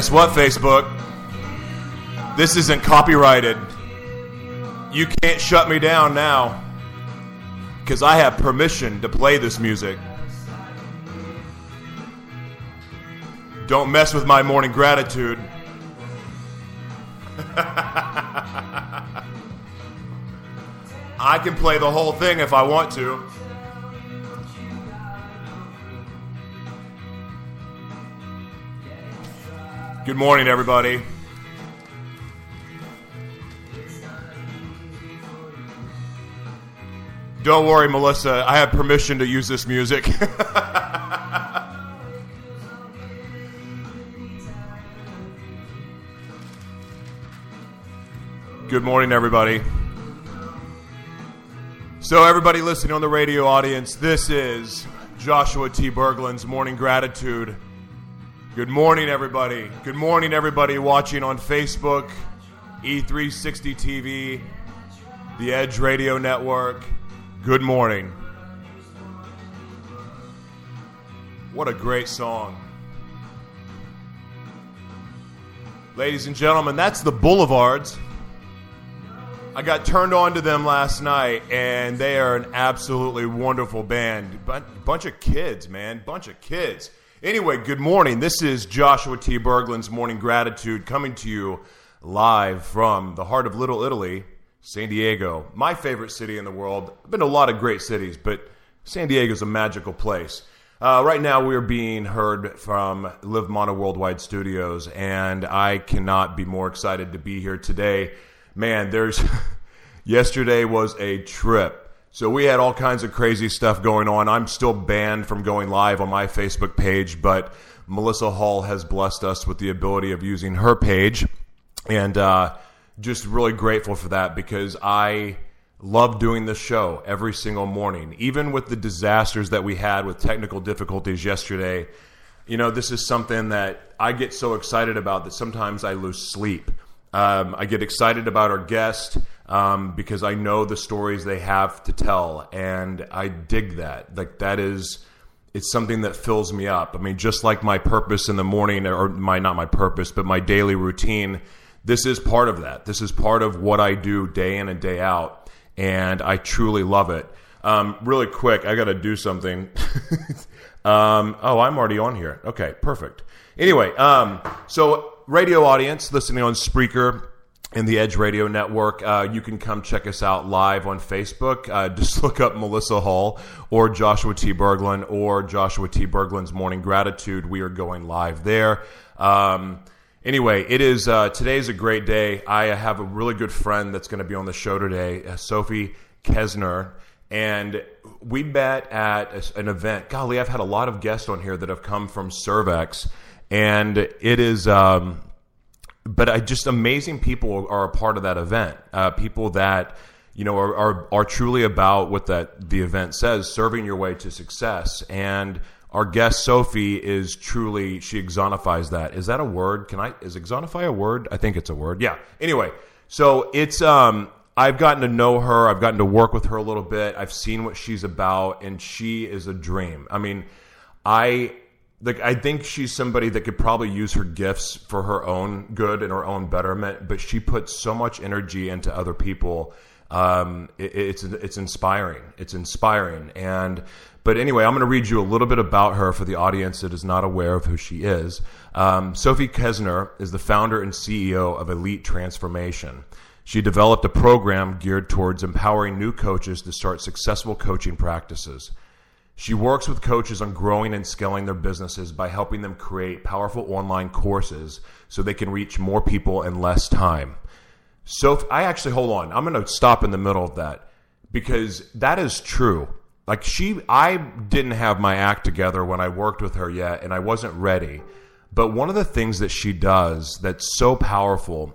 Guess what, Facebook? This isn't copyrighted. You can't shut me down now. Because I have permission to play this music. Don't mess with my morning gratitude. I can play the whole thing if I want to. Good morning, everybody. Don't worry, Melissa. I have permission to use this music. Good morning, everybody. So, everybody listening on the radio audience, this is Joshua T. Berglan's Morning Gratitude. Good morning, everybody. Good morning, everybody watching on Facebook, E360 TV, the Edge Radio Network. Good morning. What a great song. Ladies and gentlemen, that's the Boulevards. I got turned on to them last night, and they are an absolutely wonderful band. Bunch of kids, man. Bunch of kids. Anyway, good morning. This is Joshua T. Berglan's Morning Gratitude coming to you live from the heart of Little Italy, San Diego, my favorite city in the world. I've been to a lot of great cities, but San Diego is a magical place. Uh, right now, we're being heard from Live Mana Worldwide Studios, and I cannot be more excited to be here today man, there's yesterday was a trip. So we had all kinds of crazy stuff going on. I'm still banned from going live on my Facebook page, but Melissa Hall has blessed us with the ability of using her page, and uh, just really grateful for that because I love doing this show every single morning, even with the disasters that we had with technical difficulties yesterday. You know, this is something that I get so excited about that sometimes I lose sleep. Um, I get excited about our guest um, because I know the stories they have to tell, and I dig that. Like that is, it's something that fills me up. I mean, just like my purpose in the morning, or my not my purpose, but my daily routine. This is part of that. This is part of what I do day in and day out, and I truly love it. Um, really quick, I got to do something. Um, oh, I'm already on here. Okay, perfect. Anyway, um, so radio audience listening on Spreaker and the Edge Radio Network, uh, you can come check us out live on Facebook. Uh, just look up Melissa Hall or Joshua T. Berglan or Joshua T. Berglan's Morning Gratitude. We are going live there. Um, anyway, it is uh, today is a great day. I have a really good friend that's going to be on the show today, uh, Sophie Kessner, and we met at an event. Golly, I've had a lot of guests on here that have come from Cervex and it is. Um, but I just amazing people are a part of that event. Uh, people that you know are, are are truly about what that the event says, serving your way to success. And our guest Sophie is truly she exonifies that. Is that a word? Can I is exonify a word? I think it's a word. Yeah. Anyway, so it's um I've gotten to know her. I've gotten to work with her a little bit. I've seen what she's about, and she is a dream. I mean, I like I think she's somebody that could probably use her gifts for her own good and her own betterment, but she puts so much energy into other people. Um, it, it's it's inspiring. It's inspiring. And but anyway, I'm going to read you a little bit about her for the audience that is not aware of who she is. Um, Sophie Kessner is the founder and CEO of Elite Transformation. She developed a program geared towards empowering new coaches to start successful coaching practices. She works with coaches on growing and scaling their businesses by helping them create powerful online courses so they can reach more people in less time. So I actually hold on. I'm going to stop in the middle of that because that is true. Like she I didn't have my act together when I worked with her yet and I wasn't ready. But one of the things that she does that's so powerful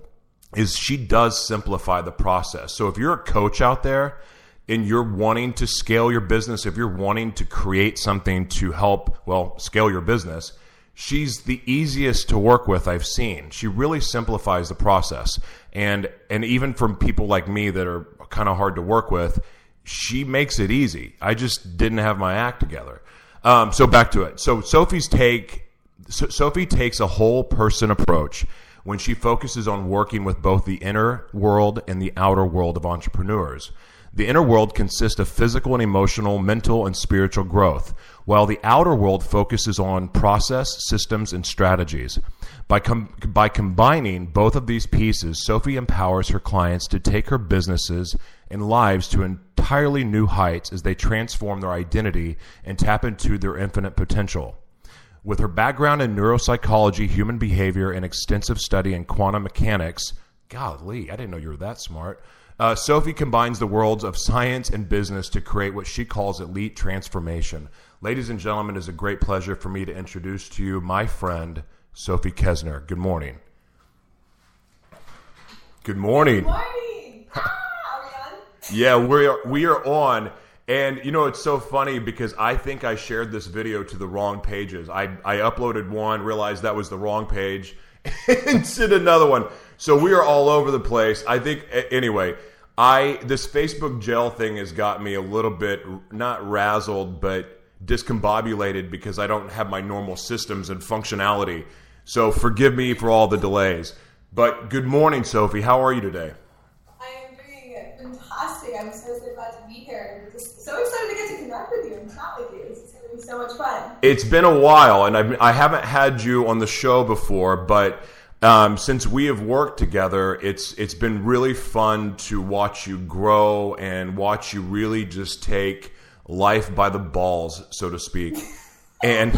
is she does simplify the process. So if you're a coach out there and you're wanting to scale your business, if you're wanting to create something to help, well, scale your business, she's the easiest to work with I've seen. She really simplifies the process. And and even from people like me that are kind of hard to work with, she makes it easy. I just didn't have my act together. Um, so back to it. So Sophie's take so Sophie takes a whole person approach when she focuses on working with both the inner world and the outer world of entrepreneurs. The inner world consists of physical and emotional, mental and spiritual growth, while the outer world focuses on process, systems, and strategies. By, com- by combining both of these pieces, Sophie empowers her clients to take her businesses and lives to entirely new heights as they transform their identity and tap into their infinite potential. With her background in neuropsychology, human behavior, and extensive study in quantum mechanics, golly, I didn't know you were that smart. Uh, Sophie combines the worlds of science and business to create what she calls elite transformation. Ladies and gentlemen, it is a great pleasure for me to introduce to you my friend, Sophie Kessner. Good morning. Good morning. Good morning. Ah, we? Yeah, we are, we are on. And you know, it's so funny because I think I shared this video to the wrong pages. I, I uploaded one, realized that was the wrong page, and another one. So we are all over the place. I think anyway. I this Facebook gel thing has got me a little bit not razzled, but discombobulated because I don't have my normal systems and functionality. So forgive me for all the delays. But good morning, Sophie. How are you today? I am doing fantastic. I'm so, so glad to be here. I'm just so excited to get to connect with you and chat with you. This is going to be so much fun. It's been a while, and I've, I haven't had you on the show before, but um, since we have worked together, it's it's been really fun to watch you grow and watch you really just take life by the balls, so to speak, and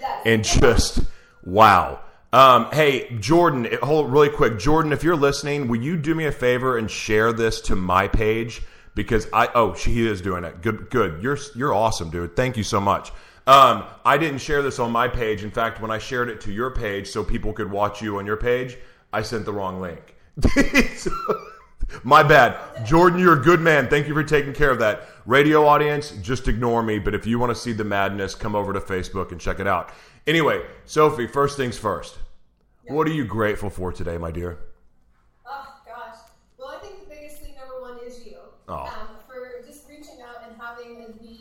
Yes. and just wow. Um, hey, Jordan, hold really quick. Jordan, if you're listening, will you do me a favor and share this to my page? Because I oh, she is doing it. Good, good. You're you're awesome, dude. Thank you so much. Um, I didn't share this on my page. In fact, when I shared it to your page so people could watch you on your page, I sent the wrong link. So- my bad. Jordan, you're a good man. Thank you for taking care of that. Radio audience, just ignore me. But if you want to see the madness, come over to Facebook and check it out. Anyway, Sophie, first things first. What are you grateful for today, my dear? Oh gosh. Well, I think the biggest thing number one is you. Oh. Um, for just reaching out and having the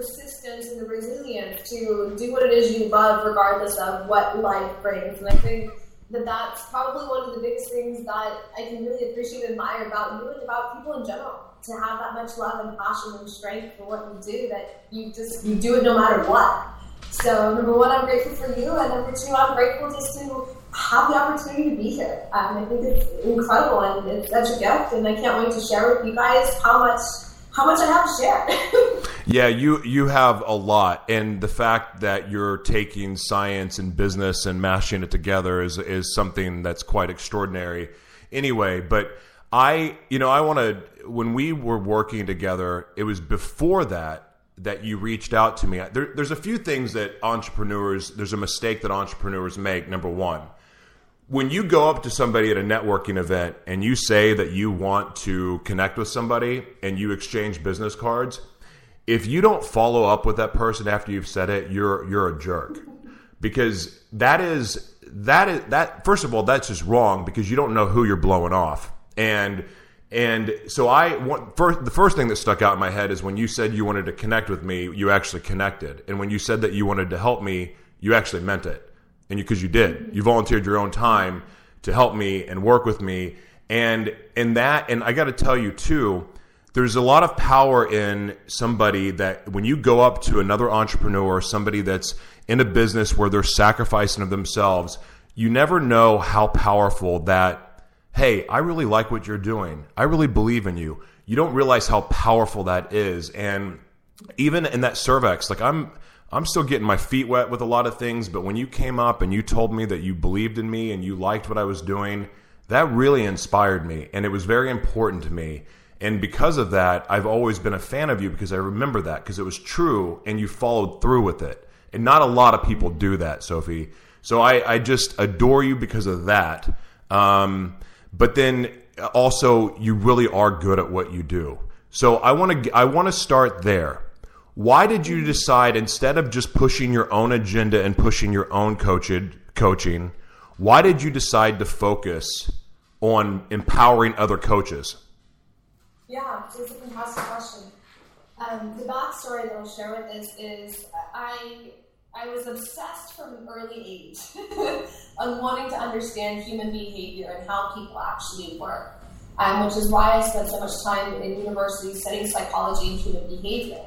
persistence and the resilience to do what it is you love, regardless of what life brings. And I think that that's probably one of the biggest things that I can really appreciate and admire about you and about people in general. To have that much love and passion and strength for what you do, that you just you do it no matter what. So number one, I'm grateful for you, and number two, I'm grateful just to have the opportunity to be here. Um, I think it's incredible, and it's such a gift, and I can't wait to share with you guys how much how much I have to share. Yeah, you you have a lot, and the fact that you're taking science and business and mashing it together is is something that's quite extraordinary. Anyway, but I, you know, I want to. When we were working together, it was before that that you reached out to me. There, there's a few things that entrepreneurs. There's a mistake that entrepreneurs make. Number one, when you go up to somebody at a networking event and you say that you want to connect with somebody and you exchange business cards, if you don't follow up with that person after you've said it, you're you're a jerk. Because that is that is that first of all that's just wrong because you don't know who you're blowing off. And and so I want first the first thing that stuck out in my head is when you said you wanted to connect with me, you actually connected. And when you said that you wanted to help me, you actually meant it and you because you did you volunteered your own time to help me and work with me and and that and i got to tell you too there's a lot of power in somebody that when you go up to another entrepreneur, somebody that's in a business where they're sacrificing of themselves, you never know how powerful that, hey, I really like what you're doing. I really believe in you. You don't realize how powerful that is. And even in that Cervex, like I'm I'm still getting my feet wet with a lot of things, but when you came up and you told me that you believed in me and you liked what I was doing, that really inspired me and it was very important to me. And because of that, I've always been a fan of you because I remember that because it was true and you followed through with it. And not a lot of people do that, Sophie. So I, I just adore you because of that. Um, but then also, you really are good at what you do. So I want to I want to start there. Why did you decide instead of just pushing your own agenda and pushing your own coaching, coaching, why did you decide to focus on empowering other coaches? Yeah, it's a fantastic question. Um, the backstory that I'll share with this is I I was obsessed from an early age on wanting to understand human behavior and how people actually work, um, which is why I spent so much time in university studying psychology and human behavior.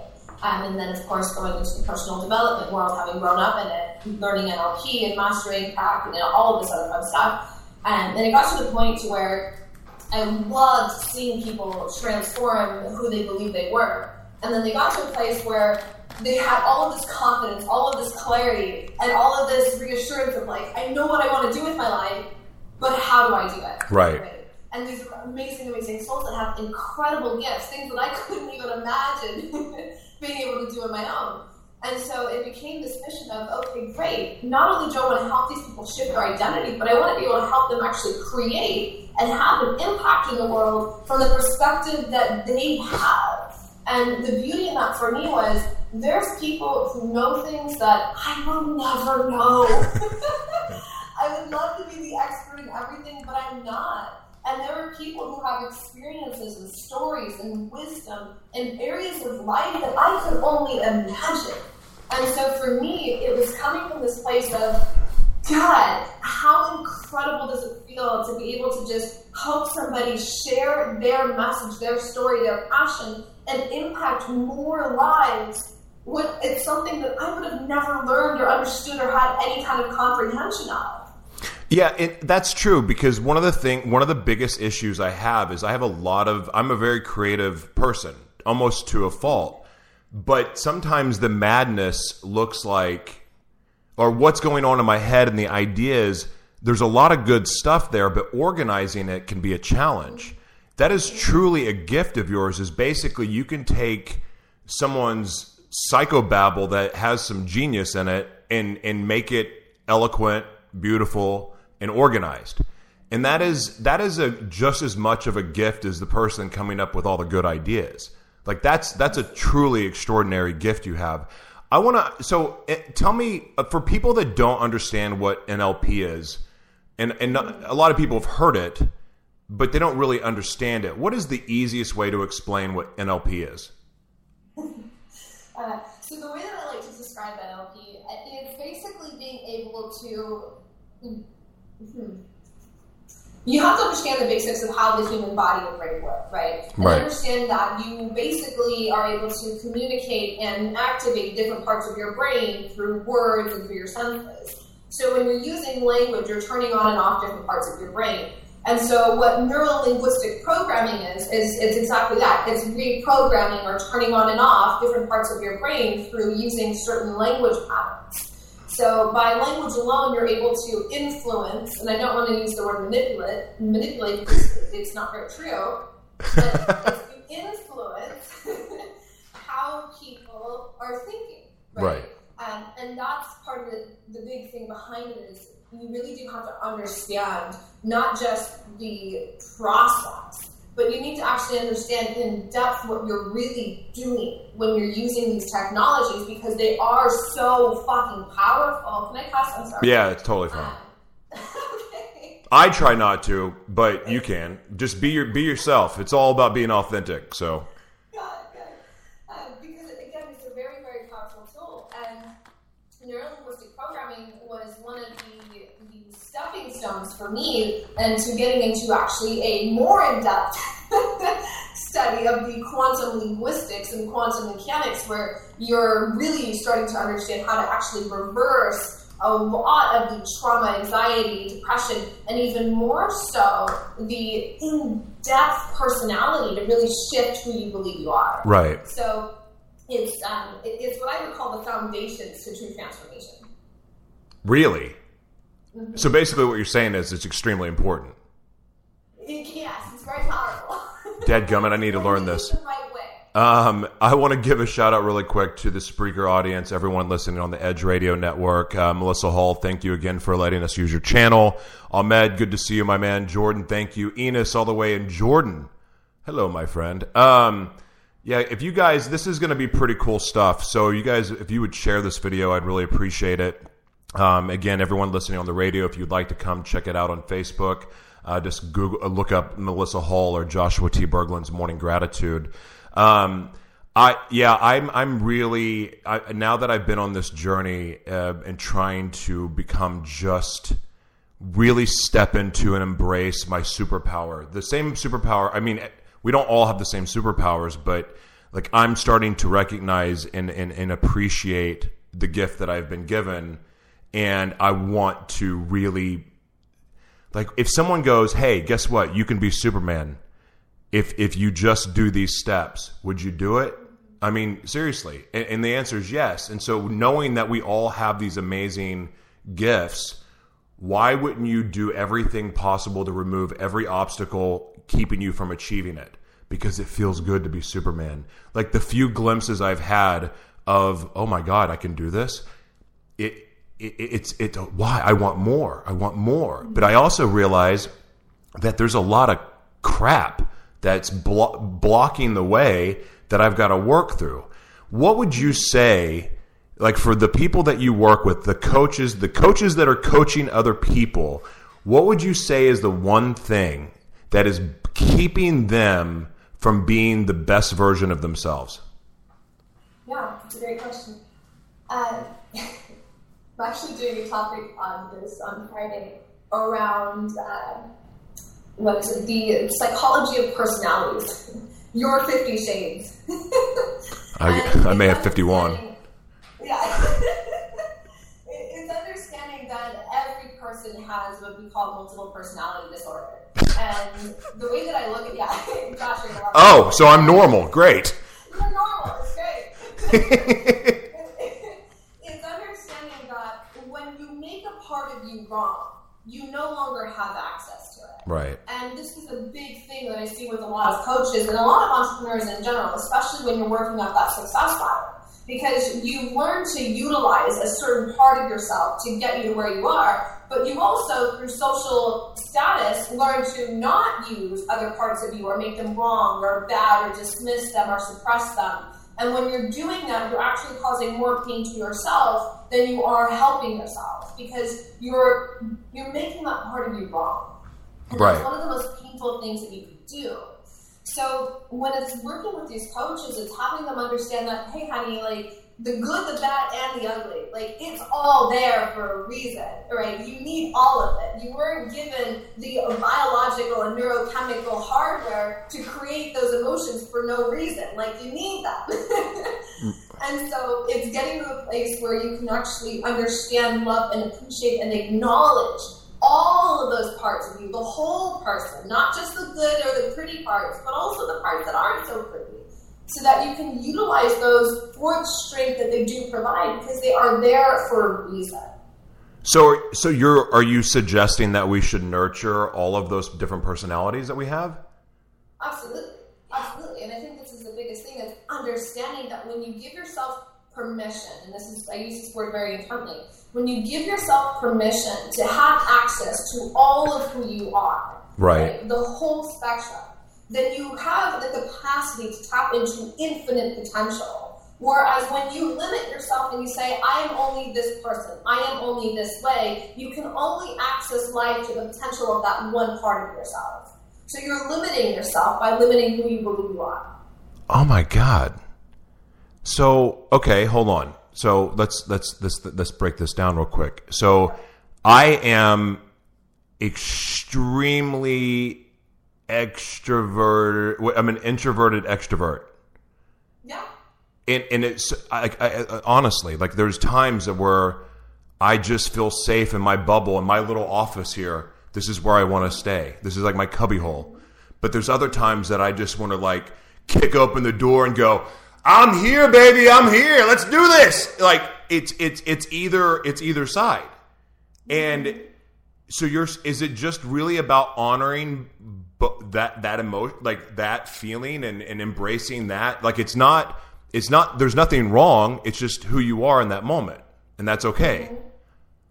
Um, and then, of course, going into the personal development world, having grown up in it, uh, learning NLP and mastering uh, PAC and all of this other fun stuff. And then it got to the point to where I loved seeing people transform who they believe they were. And then they got to a place where they had all of this confidence, all of this clarity, and all of this reassurance of like, I know what I want to do with my life, but how do I do it? Right. And these amazing, amazing souls that have incredible gifts, things that I couldn't even imagine being able to do on my own. And so it became this mission of, okay, great. Not only do I want to help these people shift their identity, but I want to be able to help them actually create and have an impact in the world from the perspective that they have. And the beauty in that for me was there's people who know things that I will never know. I would love to be the expert in everything, but I'm not. And there are people who have experiences and stories and wisdom in areas of life that I could only imagine. And so for me, it was coming from this place of, God, how incredible does it feel to be able to just help somebody share their message, their story, their passion, and impact more lives? What it's something that I would have never learned or understood or had any kind of comprehension of. Yeah, it, that's true because one of the thing, one of the biggest issues I have is I have a lot of. I'm a very creative person, almost to a fault, but sometimes the madness looks like, or what's going on in my head and the ideas. There's a lot of good stuff there, but organizing it can be a challenge. That is truly a gift of yours. Is basically you can take someone's psychobabble that has some genius in it and and make it eloquent, beautiful, and organized. And that is that is a just as much of a gift as the person coming up with all the good ideas. Like that's that's a truly extraordinary gift you have. I want to so eh, tell me uh, for people that don't understand what NLP is, and and a lot of people have heard it, but they don't really understand it. What is the easiest way to explain what NLP is? Uh, so the way that I like to describe NLP, it's basically being able to Hmm. You have to understand the basics of how the human body and brain work, right? And right. understand that you basically are able to communicate and activate different parts of your brain through words and through your senses. So when you're using language, you're turning on and off different parts of your brain. And so what neuro-linguistic programming is, is it's exactly that. It's reprogramming or turning on and off different parts of your brain through using certain language patterns. So by language alone, you're able to influence, and I don't want to use the word manipulate, manipulate because it's not very true, but you influence how people are thinking, right? right. Um, and that's part of the, the big thing behind it is you really do have to understand not just the process, but you need to actually understand in depth what you're really doing when you're using these technologies because they are so fucking powerful. Can I cuss? I'm sorry. Yeah, it's totally fine. okay. I try not to, but you can. Just be your be yourself. It's all about being authentic. So. Uh, because again, it's a very very powerful tool, and neurolinguistic programming was one of the stepping stones for me into getting into actually a more in-depth study of the quantum linguistics and quantum mechanics, where you're really starting to understand how to actually reverse a lot of the trauma, anxiety, depression, and even more so the in-depth personality to really shift who you believe you are. Right. So it's um, it's what I would call the foundations to true transformation. Really? So basically, what you're saying is it's extremely important. Yes, it's very powerful. Dead gummit, I need to learn this. The right way. Um, I want to give a shout out really quick to the Spreaker audience, everyone listening on the Edge Radio Network. Uh, Melissa Hall, thank you again for letting us use your channel. Ahmed, good to see you, my man. Jordan, thank you. Enos, all the way in Jordan. Hello, my friend. Um, yeah, if you guys, this is going to be pretty cool stuff. So, you guys, if you would share this video, I'd really appreciate it. Um, again, everyone listening on the radio, if you'd like to come check it out on Facebook, uh, just Google, uh, look up Melissa Hall or Joshua T. Berglan's Morning Gratitude. Um, I yeah, I'm I'm really I, now that I've been on this journey uh, and trying to become just really step into and embrace my superpower. The same superpower. I mean, we don't all have the same superpowers, but like I'm starting to recognize and and, and appreciate the gift that I've been given, and I want to really like if someone goes, "Hey, guess what? You can be Superman." If if you just do these steps, would you do it? I mean, seriously. And, and the answer is yes. And so knowing that we all have these amazing gifts, why wouldn't you do everything possible to remove every obstacle keeping you from achieving it? Because it feels good to be Superman. Like the few glimpses I've had of, oh my God, I can do this. It, it it's it why I want more. I want more. But I also realize that there's a lot of crap that's blo- blocking the way that I've got to work through. What would you say like for the people that you work with, the coaches, the coaches that are coaching other people, what would you say is the one thing that is keeping them from being the best version of themselves? Yeah, it's a great question. Uh, I'm actually doing a topic on this on Friday around uh, what is it? The psychology of personalities. Your Fifty Shades. I, I may have 51. Yeah. It's understanding that every person has what we call multiple personality disorder. And the way that I look at, yeah, Josh, Oh, so I'm normal. Great. You're normal. It's great. it's understanding that when you make a part of you wrong, you no longer have access to it. Right. And this is a big thing that I see with a lot of coaches and a lot of entrepreneurs in general, especially when you're working up that success ladder. Because you learn to utilize a certain part of yourself to get you to where you are, but you also, through social status, learn to not use other parts of you or make them wrong or bad or dismiss them or suppress them. And when you're doing that, you're actually causing more pain to yourself than you are helping yourself because you're you're making that part of you wrong. And Right. that's one of the most painful things that you could do. So when it's working with these coaches, it's having them understand that, hey, honey, like the good, the bad, and the ugly, like it's all there for a reason, right? You need all of it. You weren't given the biological and neurochemical hardware to create those emotions for no reason. Like you need them. and so it's getting to a place where you can actually understand, love, and appreciate and acknowledge all of those parts of you, the whole person, not just the good or the pretty parts, but also the parts that aren't so pretty, so that you can utilize those for the strength that they do provide because they are there for a reason. So, so you're are you suggesting that we should nurture all of those different personalities that we have? Absolutely, absolutely, and I think this is the biggest thing is understanding that when you give yourself permission, and this is I use this word very intently, when you give yourself permission to have access to all of who you are, Right. the whole spectrum, then you have the capacity to tap into infinite potential. Whereas when you limit yourself and you say, I am only this person, I am only this way, you can only access life to the potential of that one part of yourself. So you're limiting yourself by limiting who you believe you are. Oh my god. So okay, hold on. So let's let's let's let's break this down real quick. So I am extremely extrovert. I'm an introverted extrovert. Yeah. And and it's I, I, honestly like there's times that where I just feel safe in my bubble in my little office here. This is where I want to stay. This is like my cubbyhole. But there's other times that I just want to like kick open the door and go, "I'm here, baby. I'm here. Let's do this." Like it's it's it's either it's either side. And mm-hmm. so you're is it just really about honoring bu- that that emotion like that feeling and, and embracing that like it's not it's not there's nothing wrong it's just who you are in that moment and that's okay mm-hmm.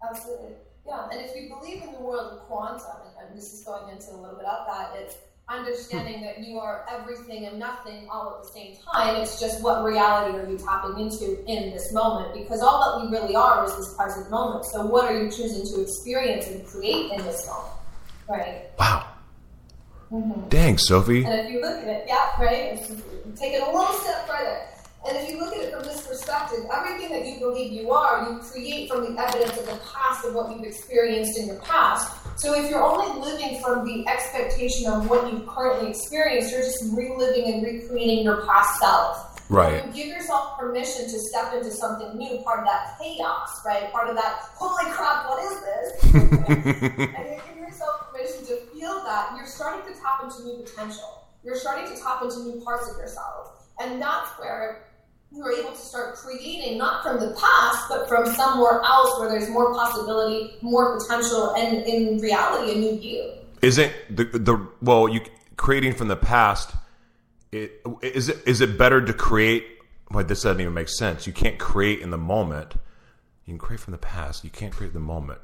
Absolutely. Yeah. And if you believe in the world of quantum, and, and this is going into a little bit of that, it's understanding that you are everything and nothing all at the same time. It's just what reality are you tapping into in this moment? Because all that we really are is this present moment. So what are you choosing to experience and create in this moment? Right. wow dang sophie And if you look at it, yeah, right, take it a little step further. And if you look at it from this perspective, everything that you believe you are, you create from the evidence of the past of what you've experienced in your past. So if you're only living from the expectation of what you've currently experienced, you're just reliving and recreating your past self. Right. You give yourself permission to step into something new, part of that chaos, right? Part of that, holy crap, what is this? and you give yourself permission to feel that, you're starting to tap into new potential. You're starting to tap into new parts of yourself. And that's where you're able to start creating, not from the past, but from somewhere else where there's more possibility, more potential, and in reality, a new you. isn't the the well you creating from the past it is it is it better to create well this doesn't even make sense. You can't create in the moment. You can create from the past. You can't create the moment.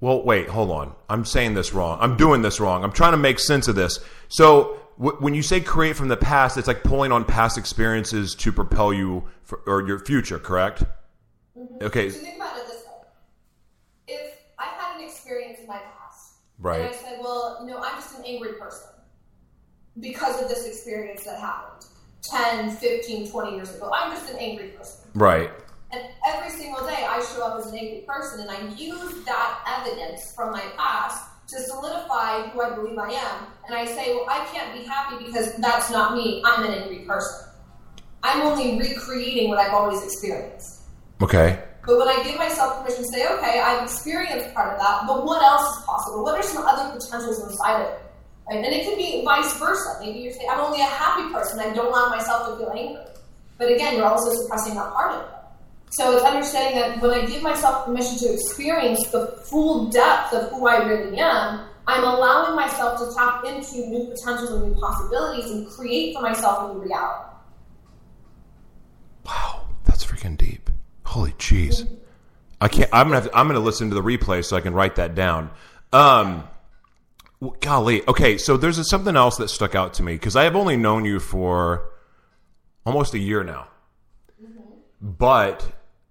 Well wait hold on. I'm saying this wrong. I'm doing this wrong. I'm trying to make sense of this. So w- when you say create from the past it's like pulling on past experiences to propel you for, or your future correct? Mm-hmm. Okay. So think about it this way. If I had an experience in my past, Right. and I said, well, you know, I'm just an angry person because of this experience that happened 10, 15, 20 years ago. I'm just an angry person. right And every single day I show up as an angry person and I use that evidence from my past to solidify who I believe I am. And I say, well, I can't be happy because that's not me. I'm an angry person. I'm only recreating what I've always experienced. okay But when I give myself permission to say, okay, I've experienced part of that, but what else is possible? What are some other potentials inside of it? Right? And it can be vice versa. Maybe you're saying, I'm only a happy person. I don't allow myself to feel angry. But again, you're also suppressing that part of it. So it's understanding that when I give myself permission to experience the full depth of who I really am, I'm allowing myself to tap into new potentials and new possibilities and create for myself a new reality. Wow, that's freaking deep. Holy jeez. I can't. I'm gonna. To, I'm gonna listen to the replay so I can write that down. Um, w- golly. Okay, so there's something else that stuck out to me because I have only known you for almost a year now, mm-hmm. but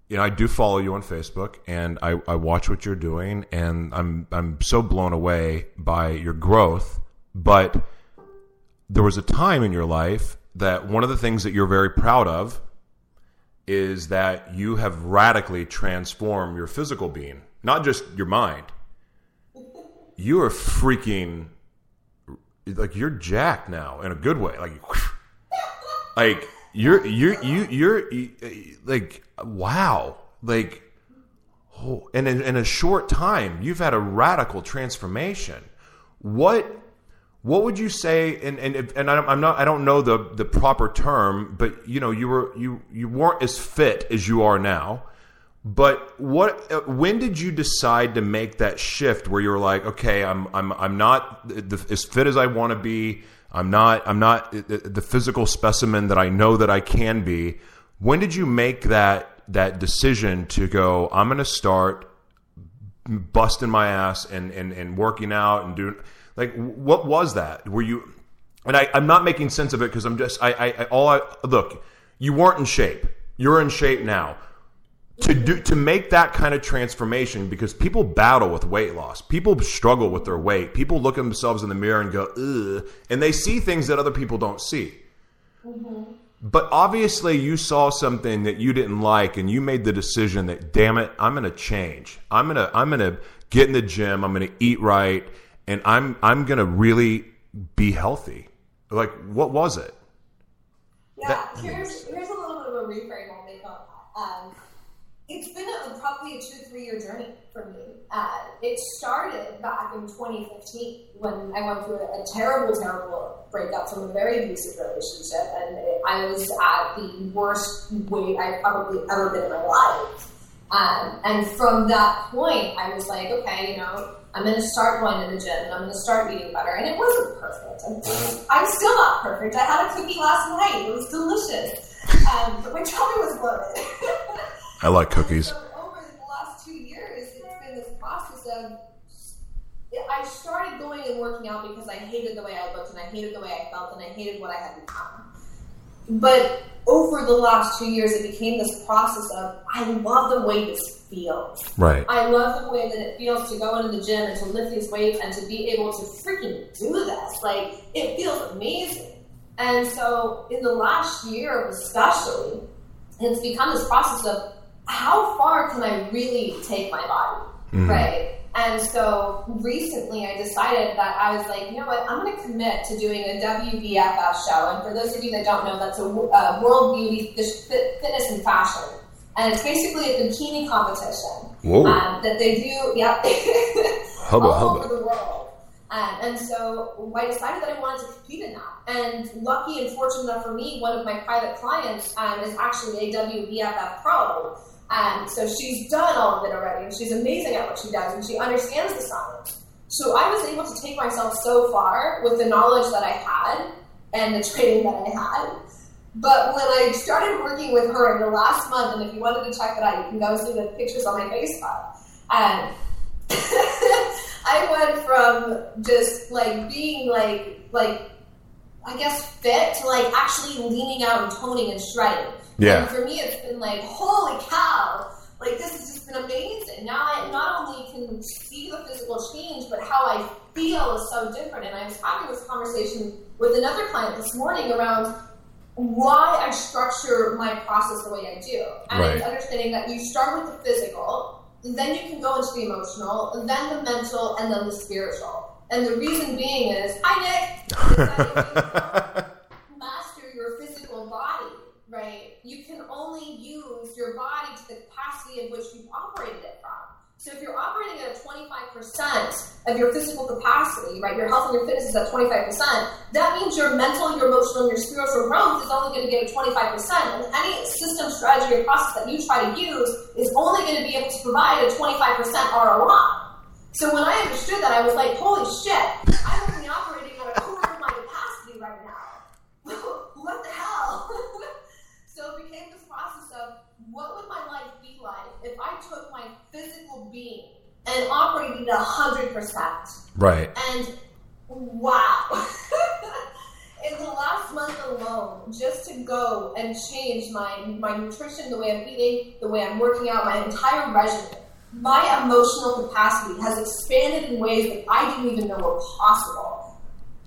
you know I do follow you on Facebook and I, I watch what you're doing and I'm I'm so blown away by your growth. But there was a time in your life that one of the things that you're very proud of is that you have radically transformed your physical being, not just your mind. You are freaking like you're jacked now in a good way. Like, like you're you're you you're like wow, like oh, and in, in a short time you've had a radical transformation. What what would you say? And and if, and I'm I'm not I don't know the the proper term, but you know you were you you weren't as fit as you are now. But what? uh, When did you decide to make that shift where you're like, okay, I'm I'm I'm not the, as fit as I want to be. I'm not I'm not the, the physical specimen that I know that I can be. When did you make that that decision to go? I'm going to start busting my ass and, and, and working out and doing like what was that were you and I, i'm not making sense of it because i'm just I, I, I all i look you weren't in shape you're in shape now to do to make that kind of transformation because people battle with weight loss people struggle with their weight people look at themselves in the mirror and go ugh and they see things that other people don't see but obviously, you saw something that you didn't like, and you made the decision that, damn it, I'm going to change. I'm going to I'm going to get in the gym. I'm going to eat right, and I'm I'm going to really be healthy? Like, what was it? Yeah, That- here's here's a little bit of a reframe I'll make on that. Um, it's been a, probably a two three year journey for me. Uh, it started back in 2015 when I went through a, a terrible, terrible breakup from a very abusive relationship, and it, I was at the worst weight I've probably ever been in my life. Um, and from that point, I was like, okay, you know, I'm going to start going to the gym. And I'm going to start eating better. And it wasn't perfect. I'm, I'm still not perfect. I had a cookie last night. It was delicious. Um, but my tummy was bloated. I like cookies. So over the last two years, it's been this process of. I started going and working out because I hated the way I looked and I hated the way I felt and I hated what I had become. But over the last two years, it became this process of I love the way this feels. Right. I love the way that it feels to go into the gym and to lift these weights and to be able to freaking do this. Like, it feels amazing. And so, in the last year, especially, it's become this process of how far can I really take my body, right? And so recently I decided that I was like, you know what, I'm going to commit to doing a WBFF show. And for those of you that don't know, that's a uh, World Beauty Fitness and Fashion. And it's basically a bikini competition um, that they do, yeah, Hubba, all hubba. over the world. Um, and so I decided that I wanted to compete in that. And lucky and fortunate enough for me, one of my private clients um, is actually a WBFF pro. Um, so she's done all of it already, and she's amazing at what she does, and she understands the science. So I was able to take myself so far with the knowledge that I had and the training that I had. But when I started working with her in the last month, and if you wanted to check it out, you can go see the pictures on my Facebook. Um, I went from just like being like like I guess fit to like actually leaning out and toning and shredding. Yeah. And for me, it's been like holy cow! Like this has just been amazing. Now I not only can see the physical change, but how I feel is so different. And I was having this conversation with another client this morning around why I structure my process the way I do. And Right. understanding that you start with the physical, then you can go into the emotional, then the mental, and then the spiritual. And the reason being is, hi Nick, is that if you master your physical body, right? You can only use your body to the capacity of which you've operated it from. So if you're operating at a 25% of your physical capacity, right, your health and your fitness is at 25%, that means your mental, your emotional, and your spiritual growth is only going to get a 25%. And any system, strategy, or process that you try to use is only going to be able to provide a 25% ROI. So when I understood that, I was like, holy shit, I'm only operating at a quarter of my capacity right now. what the hell? so it became this process of what would my life be like if I took my physical being and operated at 100%? Right. And wow. In the last month alone, just to go and change my, my nutrition, the way I'm eating, the way I'm working out, my entire regimen, my emotional capacity has expanded in ways that I didn't even know were possible.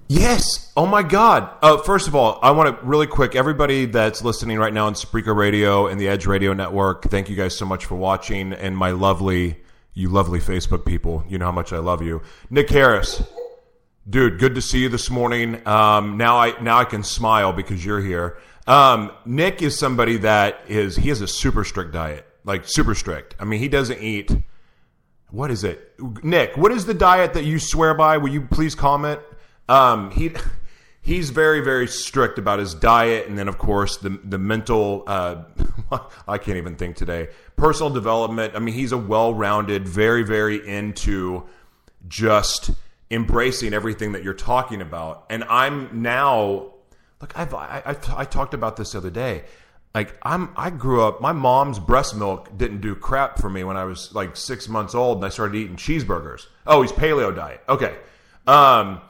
Yes. Oh my God. Uh, first of all, I want to really quick, everybody that's listening right now on Spreaker Radio and the Edge Radio Network, thank you guys so much for watching. And my lovely, you lovely Facebook people, you know how much I love you. Nick Harris, dude, good to see you this morning. Um, now I now I can smile because you're here. Um, Nick is somebody that is he has a super strict diet, like super strict. I mean, he doesn't eat. What is it, Nick? What is the diet that you swear by? Will you please comment? Um, he he's very very strict about his diet, and then of course the the mental. Uh, I can't even think today. Personal development. I mean, he's a well rounded, very very into just embracing everything that you're talking about. And I'm now, like I've I, I, I talked about this the other day. Like I'm, I grew up. My mom's breast milk didn't do crap for me when I was like six months old, and I started eating cheeseburgers. Oh, he's paleo diet. Okay. Um,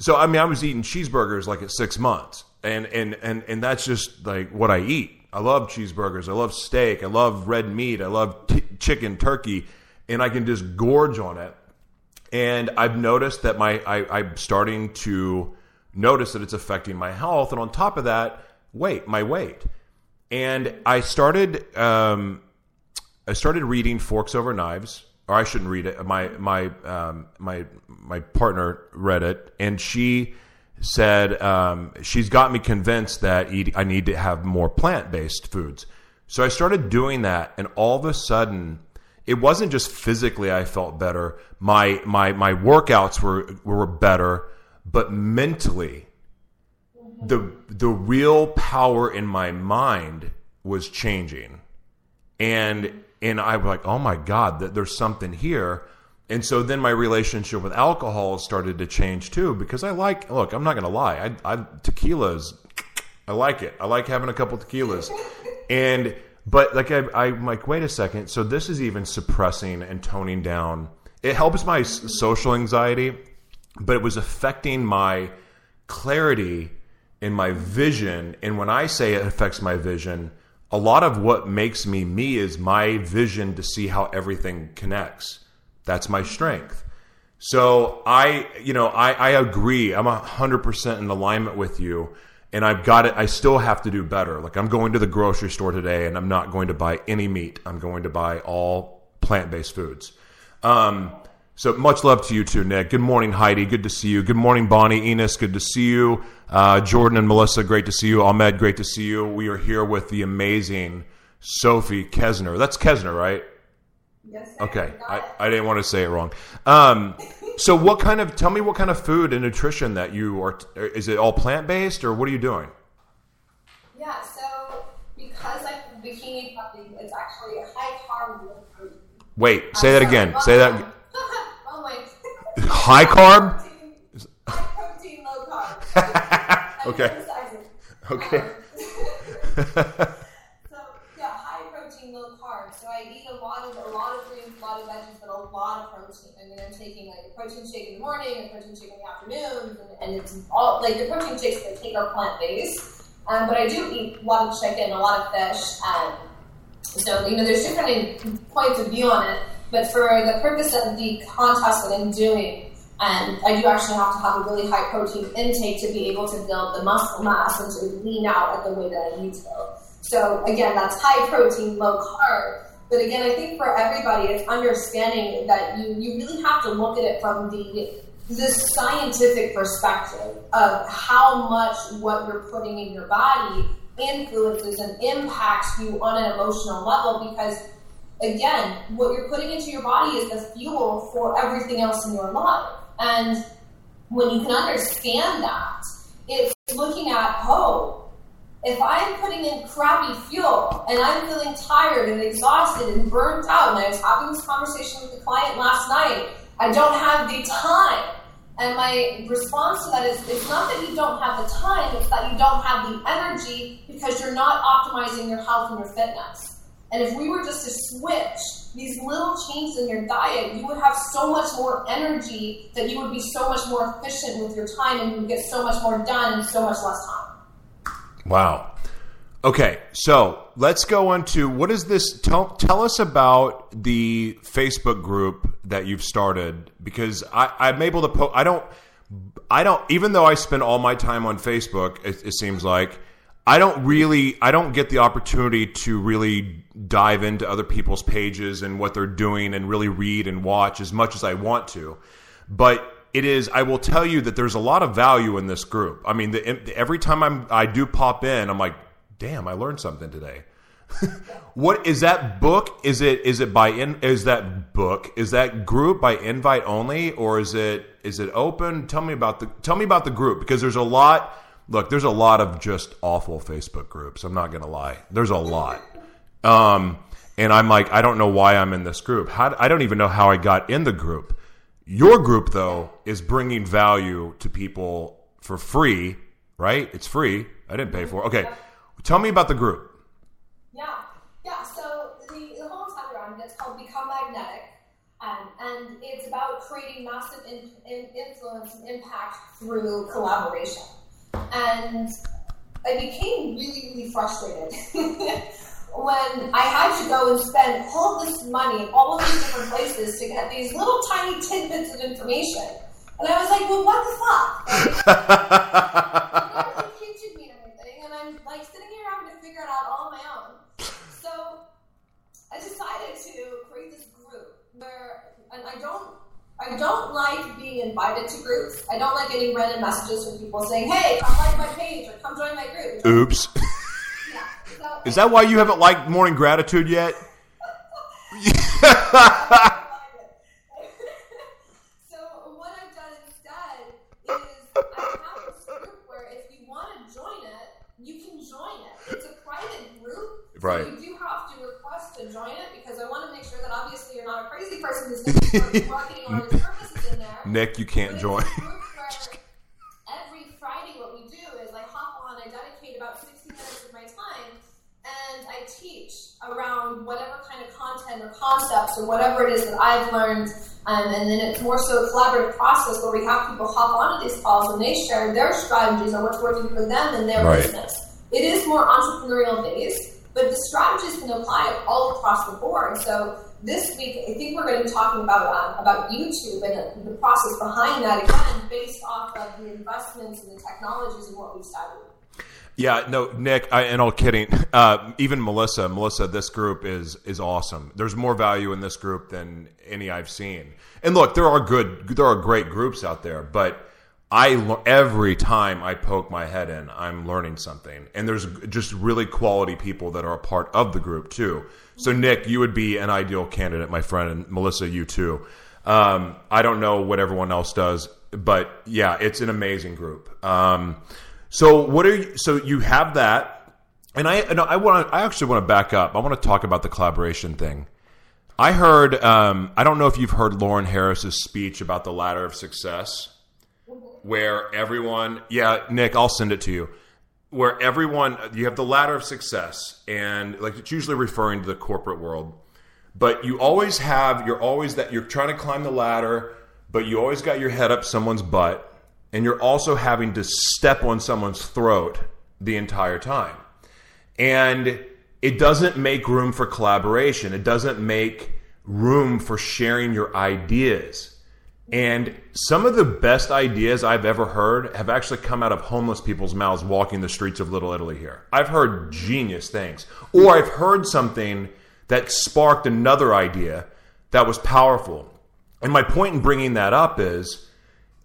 so I mean, I was eating cheeseburgers like at six months, and and and and that's just like what I eat. I love cheeseburgers. I love steak. I love red meat. I love t- chicken, turkey, and I can just gorge on it and I've noticed that my I, I'm starting to notice that it's affecting my health, and on top of that, weight, my weight. And I started um, I started reading Forks Over Knives, or I shouldn't read it. My my um, my my partner read it, and she said um, she's got me convinced that eat, I need to have more plant based foods. So I started doing that, and all of a sudden, it wasn't just physically I felt better. My my my workouts were were better, but mentally, the the real power in my mind was changing, and and I was like, oh my god, that there's something here. And so then my relationship with alcohol started to change too because I like look, I'm not gonna lie, I, I tequilas, I like it. I like having a couple tequilas, and but like I, I'm like, wait a second. So this is even suppressing and toning down. It helps my social anxiety, but it was affecting my clarity in my vision. And when I say it affects my vision, a lot of what makes me me is my vision to see how everything connects. That's my strength. So I, you know, I, I agree. I'm hundred percent in alignment with you, and I've got it. I still have to do better. Like I'm going to the grocery store today, and I'm not going to buy any meat. I'm going to buy all plant based foods. Um, so much love to you too, Nick. Good morning, Heidi. Good to see you. Good morning, Bonnie, Enos. Good to see you. Uh, Jordan and Melissa, great to see you. Ahmed, great to see you. We are here with the amazing Sophie Kessner. That's Kessner, right? Yes. Okay, I, I didn't want to say it wrong. Um, so, what kind of? Tell me what kind of food and nutrition that you are. Is it all plant based, or what are you doing? Yeah. So because I'm bikini puppy, it's actually a high carb. Wait, say I'm that again. Say that. High carb. High protein, low carb. Okay. Okay. Um, so yeah, high protein, low carb. So I eat a lot of a lot of greens, a lot of veggies, but a lot of protein. I mean, I'm taking like a protein shake in the morning, a protein shake in the afternoon, and, and it's all like the protein shakes that I take are plant based. Um, but I do eat a lot of chicken, a lot of fish. Um, so you know, there's different points of view on it. But for the purpose of the contest that I'm doing, and I do actually have to have a really high protein intake to be able to build the muscle mass and to lean out at the way that I need to. So again, that's high protein, low carb. But again, I think for everybody, it's understanding that you, you really have to look at it from the the scientific perspective of how much what you're putting in your body influences and impacts you on an emotional level because again, what you're putting into your body is the fuel for everything else in your life. And when you can understand that, it's looking at, oh, if I'm putting in crappy fuel and I'm feeling tired and exhausted and burnt out, and I was having this conversation with the client last night, I don't have the time. And my response to that is it's not that you don't have the time, it's that you don't have the energy because you're not optimizing your health and your fitness. And if we were just to switch these little changes in your diet, you would have so much more energy that you would be so much more efficient with your time and you would get so much more done in so much less time. Wow. Okay, so let's go into what is this? Tell tell us about the Facebook group that you've started because I, I'm able to post. I don't. I don't. Even though I spend all my time on Facebook, it, it seems like I don't really. I don't get the opportunity to really dive into other people's pages and what they're doing and really read and watch as much as I want to. But it is. I will tell you that there's a lot of value in this group. I mean, the, every time I'm I do pop in, I'm like, damn, I learned something today. what is that book? Is it is it by in is that book? Is that group by invite only or is it is it open? Tell me about the tell me about the group because there's a lot look, there's a lot of just awful Facebook groups. I'm not going to lie. There's a lot. Um and I'm like I don't know why I'm in this group. How I don't even know how I got in the group. Your group though is bringing value to people for free, right? It's free. I didn't pay for it. Okay. Tell me about the group. Yeah, yeah. So the, the whole time around it's called Become Magnetic, um, and it's about creating massive in, in, influence and impact through collaboration. And I became really, really frustrated when I had to go and spend all this money in all of these different places to get these little tiny tidbits of information. And I was like, well, what the fuck? Like, teaching me anything, and I'm like sitting here having to figure it out all on my own. So I decided to create this group where, and I don't, I don't like being invited to groups. I don't like getting random messages from people saying, "Hey, come like my page or come join my group." Oops. Yeah. So, Is that why you haven't liked Morning Gratitude yet? so what you're not a crazy person who's going to start marketing purposes in there. Nick, you can't join. a group where every Friday, what we do is I hop on, I dedicate about 60 minutes of my time, and I teach around whatever kind of content or concepts or whatever it is that I've learned. Um, and then it's more so a collaborative process where we have people hop onto these calls and they share their strategies on what's working for them and their Right. business. It is more entrepreneurial based, but the strategies can apply all across the board. So this week, I think we're going to be talking about um, about YouTube and the, the process behind that again, based off of the investments and the technologies and what we've studied. Yeah, no, Nick, I, and all kidding. Uh, even Melissa, Melissa, this group is is awesome. There's more value in this group than any I've seen. And look, there are good, there are great groups out there, but I every time I poke my head in, I'm learning something. And there's just really quality people that are a part of the group too. So Nick, you would be an ideal candidate, my friend, and Melissa, you too. Um, I don't know what everyone else does, but yeah, it's an amazing group. Um, so what are you? So you have that, and I no, I want. I actually want to back up. I want to talk about the collaboration thing. I heard. Um, I don't know if you've heard Lauren Harris's speech about the ladder of success, where everyone. Yeah, Nick, I'll send it to you. Where everyone, you have the ladder of success, and like it's usually referring to the corporate world, but you always have. You're always that you're trying to climb the ladder, but you always got your head up someone's butt and you're also having to step on someone's throat the entire time. And it doesn't make room for collaboration. It doesn't make room for sharing your ideas. And some of the best ideas I've ever heard have actually come out of homeless people's mouths walking the streets of Little Italy here. I've heard genius things. Or I've heard something that sparked another idea that was powerful. And my point in bringing that up is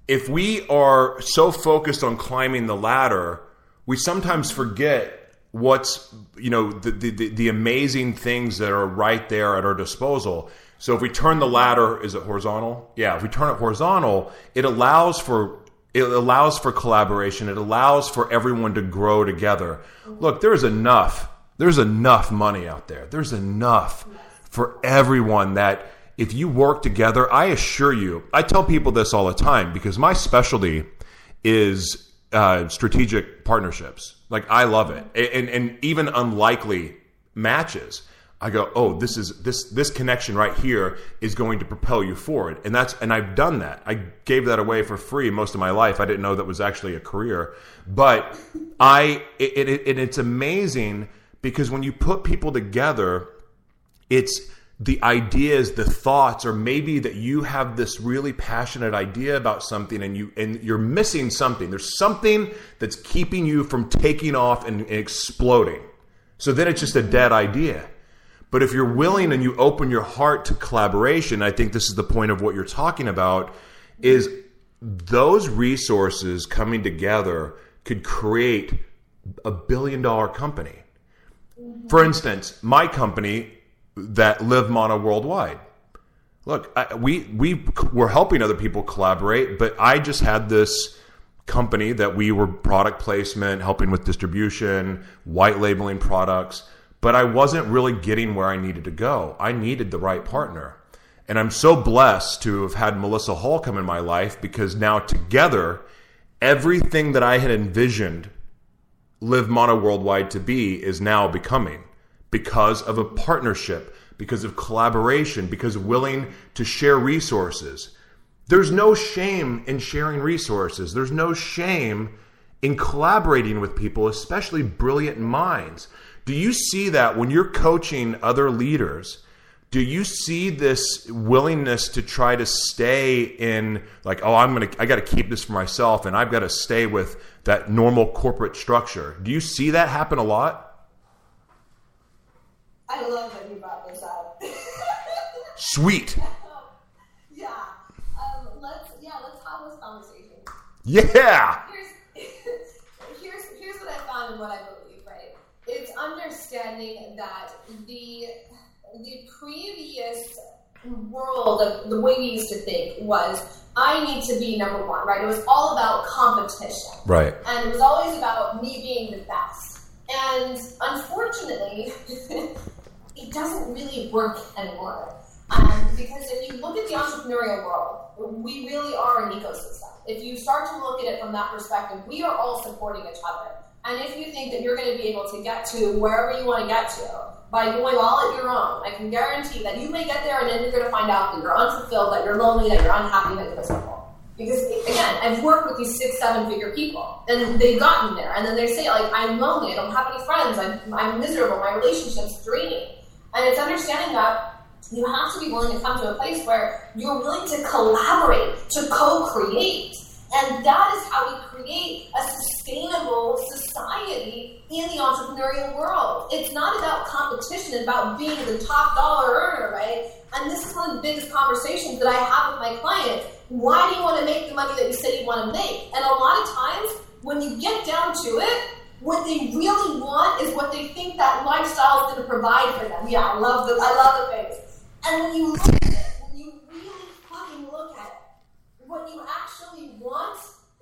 if we are so focused on climbing the ladder, we sometimes forget what's you know the, the the amazing things that are right there at our disposal. So if we turn the ladder, is it horizontal? Yeah, if we turn it horizontal, it allows for it allows for collaboration. It allows for everyone to grow together. Look, there's enough. There's enough money out there. There's enough for everyone that if you work together, I assure you, I tell people this all the time because my specialty is uh, strategic partnerships. Like I love it, and and even unlikely matches. I go, oh, this is this this connection right here is going to propel you forward, and that's and I've done that. I gave that away for free most of my life. I didn't know that was actually a career, but I it, it, it it's amazing because when you put people together, it's the ideas the thoughts or maybe that you have this really passionate idea about something and you and you're missing something. There's something that's keeping you from taking off and, and exploding. So then it's just a dead idea but if you're willing and you open your heart to collaboration i think this is the point of what you're talking about is those resources coming together could create a billion dollar company for instance my company that Live Mana Worldwide. Look, I, we we were helping other people collaborate, but I just had this company that we were product placement, helping with distribution, white labeling products, but I wasn't really getting where I needed to go. I needed the right partner. And I'm so blessed to have had Melissa Hall come in my life because now together, everything that I had envisioned Live Mana Worldwide to be is now becoming because of a partnership, because of collaboration, because willing to share resources. There's no shame in sharing resources. There's no shame in collaborating with people, especially brilliant minds. Do you see that when you're coaching other leaders? Do you see this willingness to try to stay in like, oh, I'm gonna, I got to keep this for myself, and I've got to stay with that normal corporate structure? Do you see that happen a lot? I love that you brought this up. Sweet. yeah. Um, let's yeah, let's have this conversation. Yeah here's, here's what I found and what I believe, right? It's understanding that the the previous world of the way we used to think was I need to be number one, right? It was all about competition. Right. And it was always about me being the best. And unfortunately, it doesn't really work anymore. Um, because if you look at the entrepreneurial world, we really are an ecosystem. If you start to look at it from that perspective, we are all supporting each other. And if you think that you're going to be able to get to wherever you want to get to by doing all at your own, I can guarantee that you may get there and then you're going to find out that you're unfulfilled, that you're lonely, that you're unhappy, that you're miserable. Because again, I've worked with these six, seven figure people, and they've gotten there, and then they say like, "I'm lonely. I don't have any friends. I'm, I'm miserable. My relationship's draining." And it's understanding that you have to be willing to come to a place where you're willing to collaborate, to co-create, and that is how we create a sustainable society in the entrepreneurial world. It's not about competition, about being the top dollar earner, right? And this is one of the biggest conversations that I have with my clients. Why do you want to make the money that you said you want to make? And a lot of times, when you get down to it, what they really want is what they think that lifestyle is going to provide for them. Yeah, I love the I love the face. And when you look at it, when you really fucking look at it, what you actually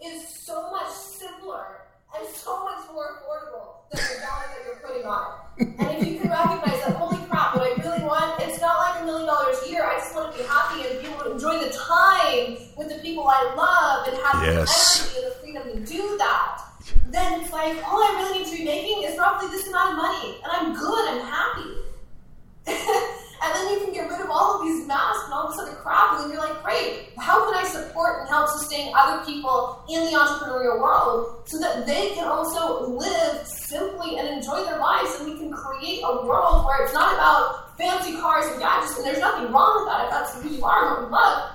is so much simpler and so much more affordable than the dollar that you're putting on it. And if you can recognize that, holy crap, what I really want, it's not like a million dollars a year. I just want to be happy and be able to enjoy the time with the people I love and have Yes. the energy and the freedom to do that. Then it's like, all I really need to be making is roughly this amount of money, and I'm good, I'm happy. and then you can get rid of all of these masks and all this other crap, and then you're like, great, how can I support and help sustain other people in the entrepreneurial world so that they can also live simply and enjoy their lives, and we can create a world where it's not about fancy cars and gadgets, and there's nothing wrong with that if that's who you are and what you love.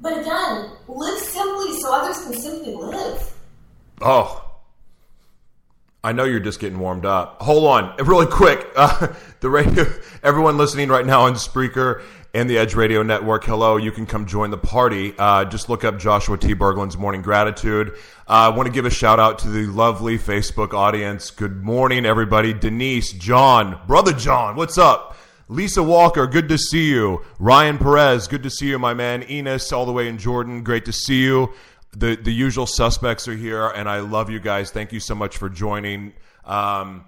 But again, live simply so others can simply live. Oh, I know you're just getting warmed up. Hold on, really quick. Uh, the radio, everyone listening right now on Spreaker and the Edge Radio Network. Hello, you can come join the party. Uh, just look up Joshua T. Berglan's Morning Gratitude. Uh, I want to give a shout out to the lovely Facebook audience. Good morning, everybody. Denise, John, brother John, what's up? Lisa Walker, good to see you. Ryan Perez, good to see you, my man. Enos, all the way in Jordan, great to see you the the usual suspects are here, and I love you guys. Thank you so much for joining. Um,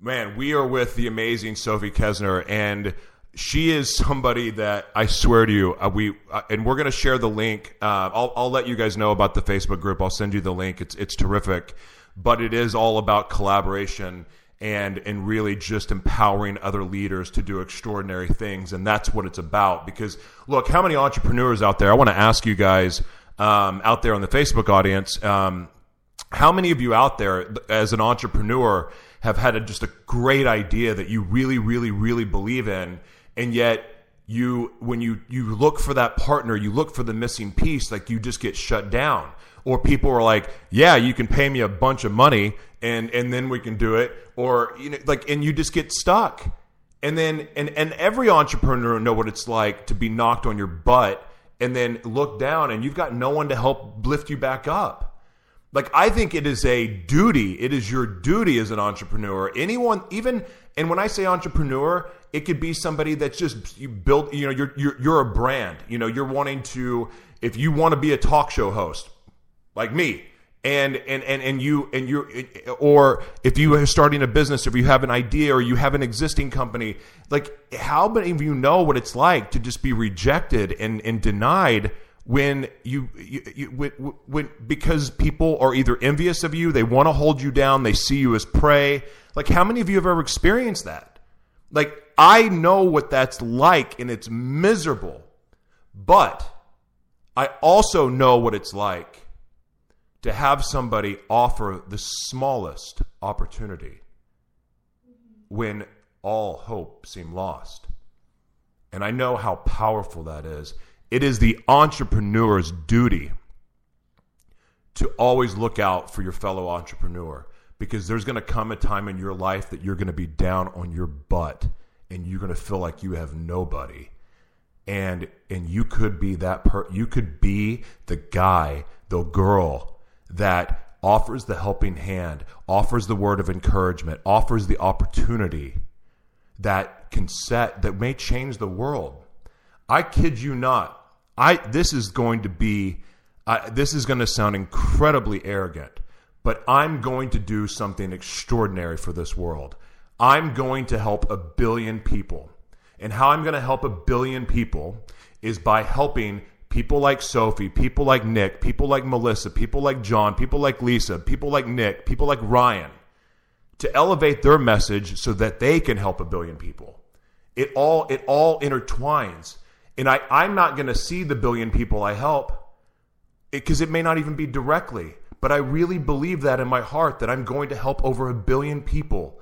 man, we are with the amazing Sophie Kessner, and she is somebody that I swear to you, uh, we uh, and we're going to share the link. Uh, I'll I'll let you guys know about the Facebook group. I'll send you the link. It's it's terrific, but it is all about collaboration and and really just empowering other leaders to do extraordinary things and that's what it's about because look how many entrepreneurs out there i want to ask you guys um, out there on the facebook audience um, how many of you out there as an entrepreneur have had a, just a great idea that you really really really believe in and yet you when you you look for that partner you look for the missing piece like you just get shut down. Or people are like yeah you can pay me a bunch of money and and then we can do it. Or you know like and you just get stuck. And then and and every entrepreneur know what it's like to be knocked on your butt and then look down and you've got no one to help lift you back up like i think it is a duty it is your duty as an entrepreneur. Anyone even and when i say entrepreneur it could be somebody that's just you build you know you're you're, you're a brand. You know you're wanting to if you want to be a talk show host like me and and and and you and you or if you are starting a business if you have an idea or you have an existing company like how many of you know what it's like to just be rejected and and denied when you, you, you when, when because people are either envious of you they want to hold you down they see you as prey like how many of you have ever experienced that like i know what that's like and it's miserable but i also know what it's like to have somebody offer the smallest opportunity when all hope seemed lost. And I know how powerful that is. It is the entrepreneur's duty to always look out for your fellow entrepreneur because there's going to come a time in your life that you're going to be down on your butt and you're going to feel like you have nobody. and and you could be that per you could be the guy the girl that offers the helping hand offers the word of encouragement offers the opportunity that can set that may change the world i kid you not i this is going to be uh, this is going to sound incredibly arrogant but i'm going to do something extraordinary for this world i'm going to help a billion people and how I'm going to help a billion people is by helping people like Sophie, people like Nick, people like Melissa, people like John, people like Lisa, people like Nick, people like Ryan to elevate their message so that they can help a billion people. It all it all intertwines. And I, I'm not going to see the billion people I help because it, it may not even be directly. But I really believe that in my heart that I'm going to help over a billion people.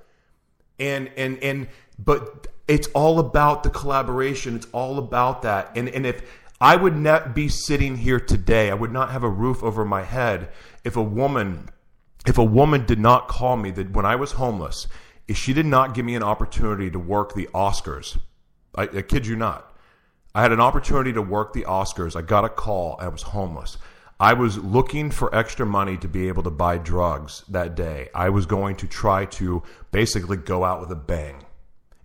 And and and but it's all about the collaboration. It's all about that. And and if I would not be sitting here today, I would not have a roof over my head if a woman if a woman did not call me that when I was homeless, if she did not give me an opportunity to work the Oscars. I, I kid you not. I had an opportunity to work the Oscars. I got a call. I was homeless. I was looking for extra money to be able to buy drugs that day. I was going to try to basically go out with a bang.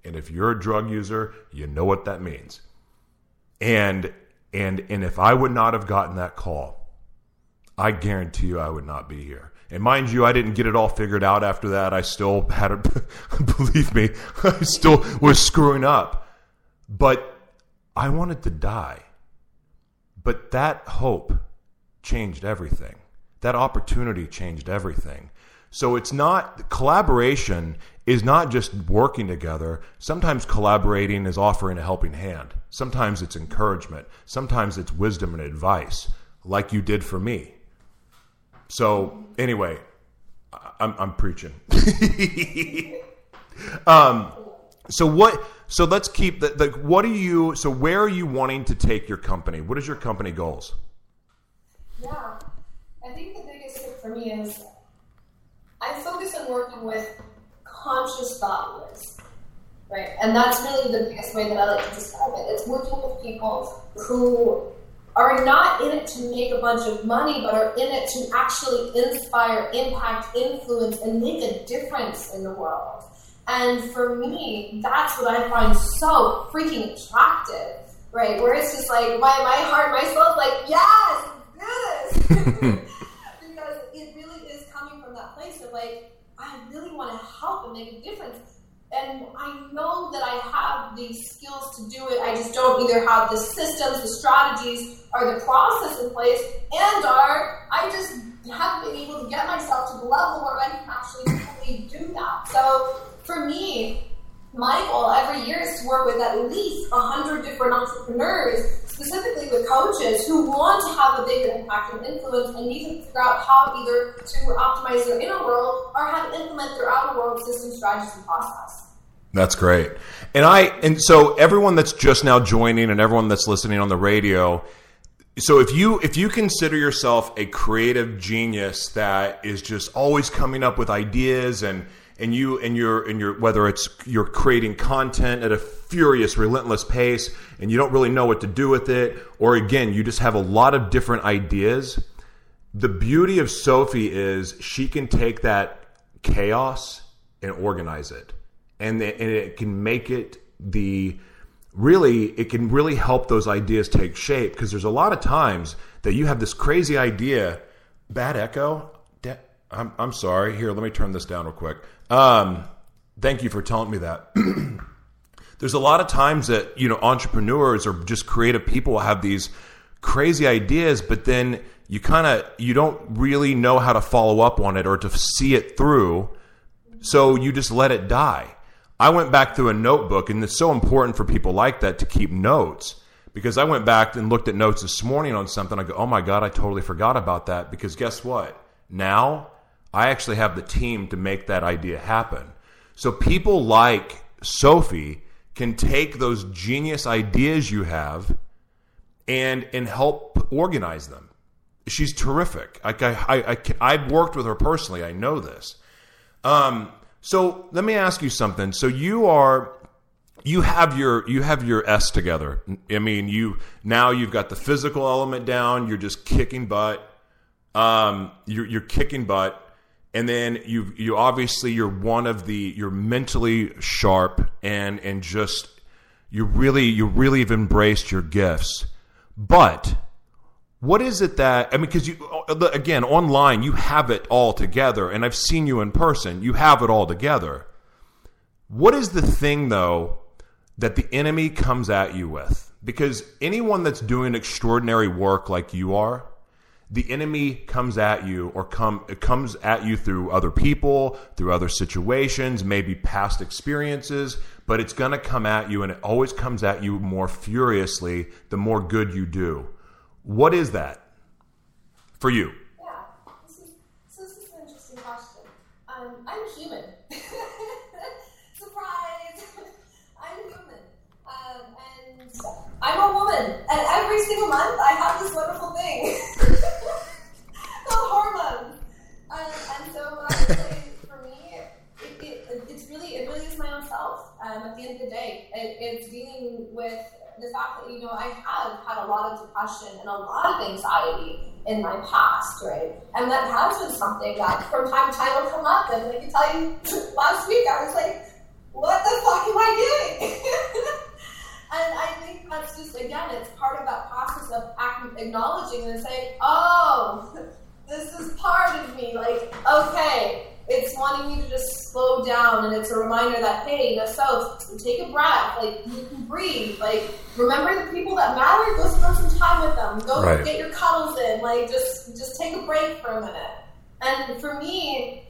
And if you're a drug user, you know what that means. And and and if I would not have gotten that call, I guarantee you I would not be here. And mind you, I didn't get it all figured out after that. I still had a believe me, I still was screwing up. But I wanted to die. But that hope changed everything. That opportunity changed everything. So it's not collaboration is not just working together. Sometimes collaborating is offering a helping hand. Sometimes it's encouragement. Sometimes it's wisdom and advice, like you did for me. So, anyway, I'm, I'm preaching. um, so what? So let's keep the, the. What are you? So where are you wanting to take your company? What is your company goals? Yeah, I think the biggest thing for me is I focus on working with conscious thought leaders, right? And that's really the biggest way that I like to describe it. It's working with people who are not in it to make a bunch of money, but are in it to actually inspire, impact, influence, and make a difference in the world. And for me, that's what I find so freaking attractive, right? Where it's just like my, my heart, my soul, like, yes, do this. because it really is coming from that place of like, I really want to help and make a difference. And I know that I have the skills to do it. I just don't either have the systems, the strategies, or the process in place, and are I just haven't been able to get myself to the level where I can actually fully do that. So for me, my goal every year is to work with at least 100 different entrepreneurs, specifically with coaches who want to have a bigger impact and influence and need to figure out how either to optimize their inner world or how to implement their outer world system, strategies, and process. That's great. And I and so everyone that's just now joining and everyone that's listening on the radio, so if you if you consider yourself a creative genius that is just always coming up with ideas and and you and you're and you're whether it's you're creating content at a furious relentless pace and you don't really know what to do with it or again you just have a lot of different ideas the beauty of sophie is she can take that chaos and organize it. And, the, and it can make it the really it can really help those ideas take shape because there's a lot of times that you have this crazy idea bad echo I'm, I'm sorry here let me turn this down real quick um, thank you for telling me that. There's a lot of times that you know entrepreneurs or just creative people have these crazy ideas, but then you kind of you don't really know how to follow up on it or to see it through, so you just let it die. I went back through a notebook, and it's so important for people like that to keep notes because I went back and looked at notes this morning on something. I go, oh my god, I totally forgot about that. Because guess what? Now I actually have the team to make that idea happen. So people like Sophie can take those genius ideas you have and and help organize them. She's terrific. I, I, I, have worked with her personally. I know this. Um, so let me ask you something. So you are you have your you have your S together. I mean, you now you've got the physical element down. You're just kicking butt. Um, you're, you're kicking butt, and then you you obviously you're one of the you're mentally sharp and and just you really you really have embraced your gifts. But what is it that I mean? Because you uh, again online you have it all together, and I've seen you in person. You have it all together. What is the thing though? that the enemy comes at you with. Because anyone that's doing extraordinary work like you are, the enemy comes at you or come comes at you through other people, through other situations, maybe past experiences, but it's going to come at you and it always comes at you more furiously the more good you do. What is that for you? Yeah, so this is an interesting question. Um, I'm human. Surprise! I'm human. Um, and I'm a woman. And every single month I have this wonderful thing called hormones. Um, and so I would say for me, it, it, it's really, it really is my own self. Um, at the end of the day, it, it's dealing with the fact that, you know, I have had a lot of depression and a lot of anxiety in my past, right? And that has been something that from time to time will come up. And I can tell you, last week I was like, what the fuck am I doing? and I think that's just, again, it's part of that process of acknowledging and saying, oh, this is part of me. Like, okay, it's wanting you to just slow down, and it's a reminder that hey, yourself, take a breath. Like you can breathe. Like remember the people that matter. Go spend some time with them. Go Right. get your cuddles in. Like just just take a break for a minute. And for me,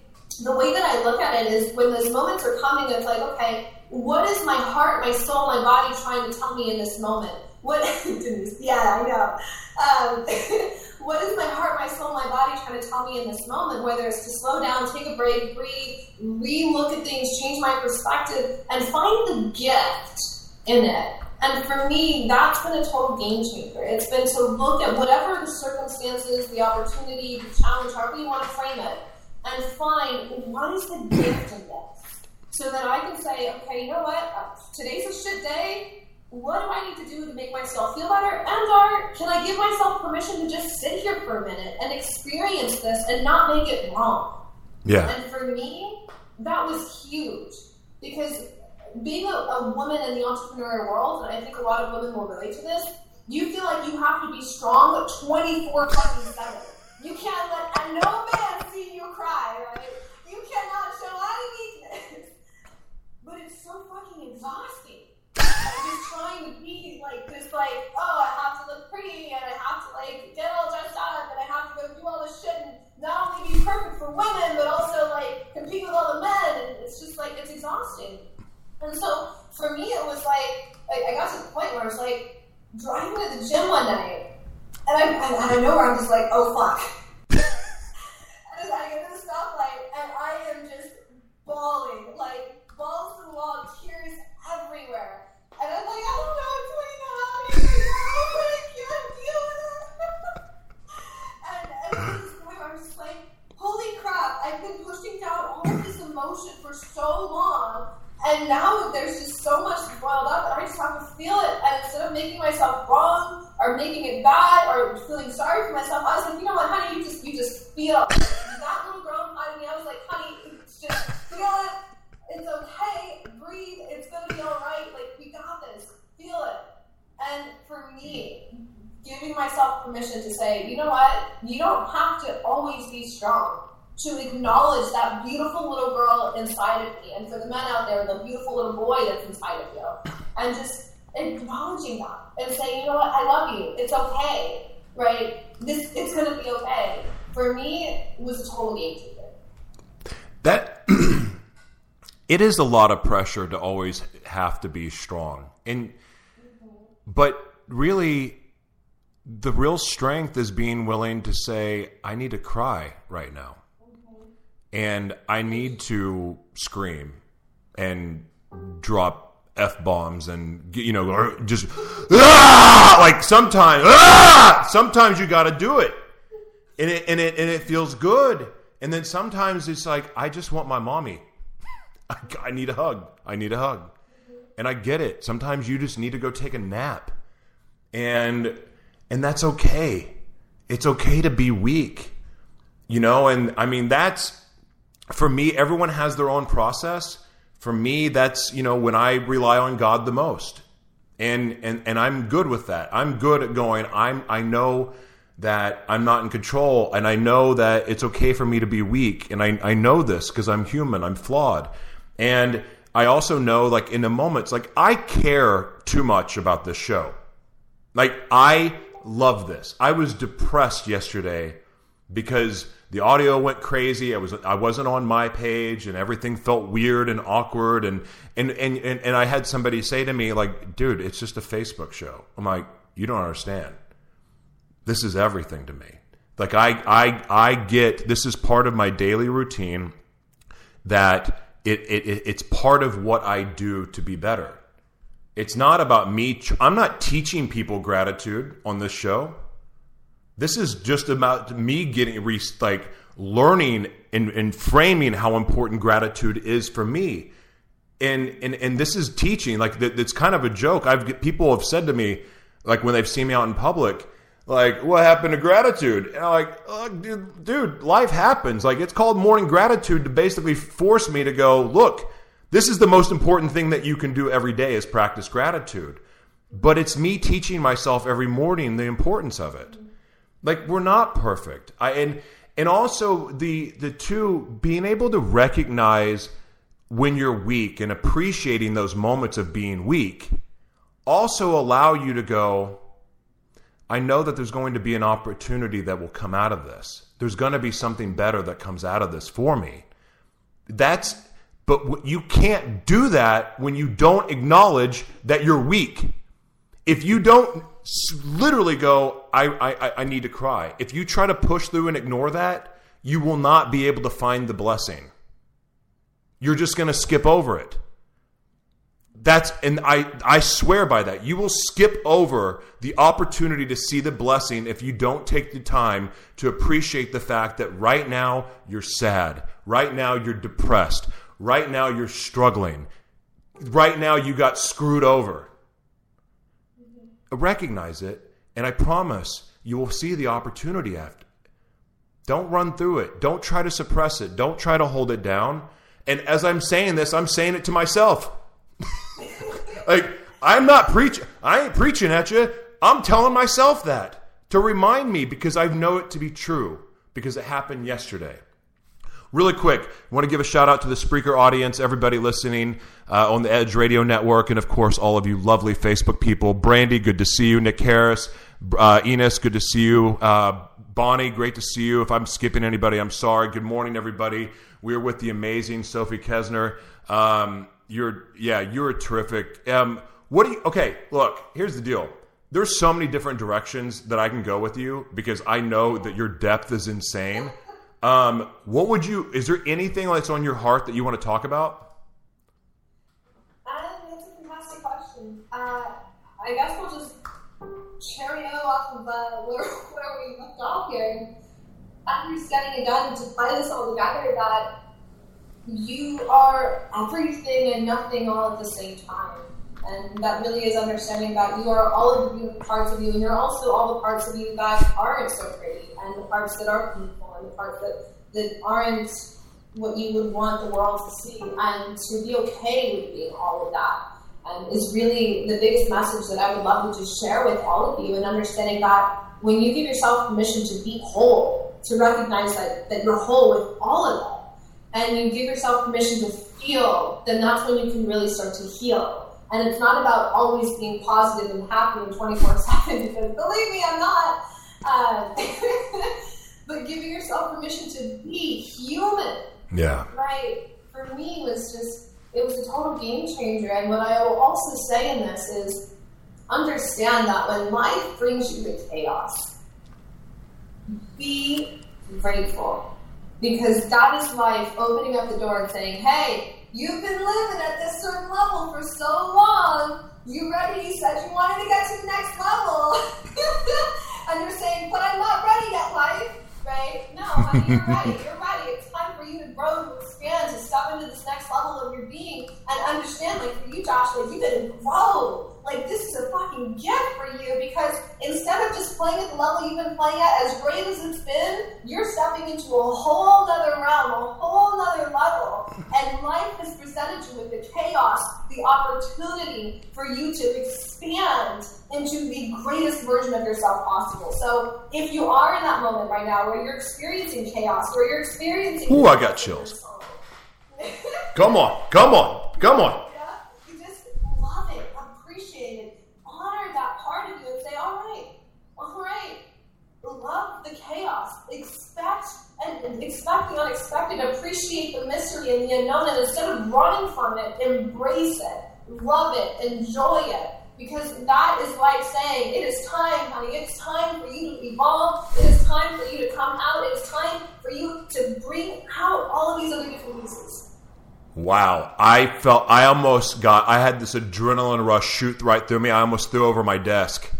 the way that I look at it is when those moments are coming, it's like okay, what is my heart, my soul, my body trying to tell me in this moment? What? Yeah, I know. Um, what is my heart, my soul, my body trying to tell me in this moment? Whether it's to slow down, take a break, breathe, re-look at things, change my perspective, and find the gift in it. And for me, that's been a total game changer. It's been to look at whatever the circumstances, the opportunity, the challenge, however you want to frame it, and find what is the gift in this. So that I can say, okay, you know what? Today's a shit day what do I need to do to make myself feel better? And or can I give myself permission to just sit here for a minute and experience this and not make it wrong? Yeah. And for me, that was huge because being a, a woman in the entrepreneurial world, and I think a lot of women will relate to this, you feel like you have to be strong 24 fucking 7. You can't let a no man see you cry, right? You cannot show any weakness. But it's so fucking exhausting. Like, just trying to be like this, like, oh, I have to look pretty and I have to like get all dressed up and I have to go do all this shit and not only be perfect for women, but also like compete with all the men. And it's just like it's exhausting. And so for me, it was like I, I got to the point where I was like driving to the gym one night, and I, and I know where I'm just like, oh fuck. and I get to the stoplight, and I am just bawling, like balls to the wall, tears everywhere. And I'm like, I don't know what's going on anymore, but I can't deal with it. and, and at this point, I'm just like, holy crap, I've been pushing down all of this emotion for so long. And now there's just so much boiled up, and I just have to feel it. And instead of making myself wrong or making it bad or feeling sorry for myself, I was like, you know what, honey, you just you just feel. it. that little girl inside of me, I was like, honey, it's just feel it. It's okay. Breathe. It's gonna be all right. Like we got this. Feel it. And for me, giving myself permission to say, you know what, you don't have to always be strong to acknowledge that beautiful little girl inside of me, and for the men out there, the beautiful little boy that's inside of you, and just acknowledging that and saying, you know what, I love you. It's okay, right? This it's gonna be okay. For me, it was a total game changer. that it is a lot of pressure to always have to be strong and but really the real strength is being willing to say i need to cry right now and i need to scream and drop f-bombs and you know just ah! like sometimes ah! sometimes you got to do it and it and it and it feels good. And then sometimes it's like I just want my mommy. I, I need a hug. I need a hug. And I get it. Sometimes you just need to go take a nap. And and that's okay. It's okay to be weak. You know, and I mean that's for me everyone has their own process. For me that's, you know, when I rely on God the most. And and and I'm good with that. I'm good at going I'm I know that I'm not in control and I know that it's okay for me to be weak and I, I know this because I'm human, I'm flawed. And I also know like in the moments like I care too much about this show. Like I love this. I was depressed yesterday because the audio went crazy. I was I wasn't on my page and everything felt weird and awkward and and and and, and I had somebody say to me like, "Dude, it's just a Facebook show." I'm like, "You don't understand." This is everything to me. Like I I I get this is part of my daily routine that it, it it's part of what I do to be better. It's not about me. I'm not teaching people gratitude on this show. This is just about me getting re- like learning and, and framing how important gratitude is for me. And, and and this is teaching like it's kind of a joke. I've people have said to me like when they've seen me out in public, like what happened to gratitude? And i'm like oh, dude, dude life happens. Like it's called morning gratitude to basically force me to go look this is the most important thing that you can do every day is practice gratitude. But it's me teaching myself every morning the importance of it. Like we're not perfect. I and and also the the two being able to recognize when you're weak and appreciating those moments of being weak also allow you to go I know that there's going to be an opportunity that will come out of this. There's going to be something better that comes out of this for me. That's, but you can't do that when you don't acknowledge that you're weak. If you don't literally go, I, I, I need to cry. If you try to push through and ignore that, you will not be able to find the blessing. You're just going to skip over it. That's and I I swear by that. You will skip over the opportunity to see the blessing if you don't take the time to appreciate the fact that right now you're sad. Right now you're depressed. Right now you're struggling. Right now you got screwed over. Recognize it and I promise you will see the opportunity after. Don't run through it. Don't try to suppress it. Don't try to hold it down. And as I'm saying this, I'm saying it to myself. Like I'm not preaching. I ain't preaching at you. I'm telling myself that to remind me because I know it to be true because it happened yesterday. Really quick, I want to give a shout out to the Spreaker audience, everybody listening uh, on the Edge Radio Network, and of course, all of you lovely Facebook people. Brandy, good to see you. Nick Harris, uh, Enos, good to see you. Uh, Bonnie, great to see you. If I'm skipping anybody, I'm sorry. Good morning, everybody. We're with the amazing Sophie Kessner. Um, you're yeah, you're terrific. Um, what do you? Okay, look. Here's the deal. There's so many different directions that I can go with you because I know that your depth is insane. Um, what would you? Is there anything that's on your heart that you want to talk about? Um, that's a fantastic question. Uh, I guess we'll just cherry off of uh, where, where we left off here. Understanding again to tie this all together that you are everything and nothing all at the same time. And that really is understanding that you are all of the parts of you, and you're also all the parts of you that aren't so pretty, and the parts that are painful, and the parts that, that aren't what you would want the world to see, and to be okay with being all of that. And is really the biggest message that I would love to just share with all of you, and understanding that when you give yourself permission to be whole, to recognize that, that you're whole with all of it, and you give yourself permission to feel, then that's when you can really start to heal. And it's not about always being positive and happy and 24 7, because believe me, I'm not. Uh, but giving yourself permission to be human. Yeah. Right. For me, was just, it was a total game changer. And what I will also say in this is understand that when life brings you to chaos, be grateful because that is life opening up the door and saying, hey, you've been living at this certain level for so long. You ready? You said you wanted to get to the next level. and you're saying, but I'm not ready yet, life. Right? No, honey, you're ready. You're ready. It's time for you to grow, to expand, to step into this next level of your being and understand, like for you, Josh, like you can grow. Like this is a fucking gift for you because instead of just playing at the level you've been playing at, as great as it's been, you're stepping into a whole other realm, a whole other level. And life has presented you with the chaos, the opportunity for you to expand into the greatest version of yourself possible. So if you are in that moment right now where you're experiencing chaos, where you're experiencing Ooh, I got chills. Come on, come on, come on. Yeah, you just love it, appreciate it, honor that part of you, and say, "All right, right, love the chaos, expect and expect the unexpected, appreciate the mystery and the unknown, and instead of running from it, embrace it, love it, enjoy it." Because that is like saying, it is time, honey. It's time for you to evolve. It is time for you to come out. It is time for you to bring out all of these other different pieces. Wow. I felt, I almost got, I had this adrenaline rush shoot right through me. I almost threw over my desk,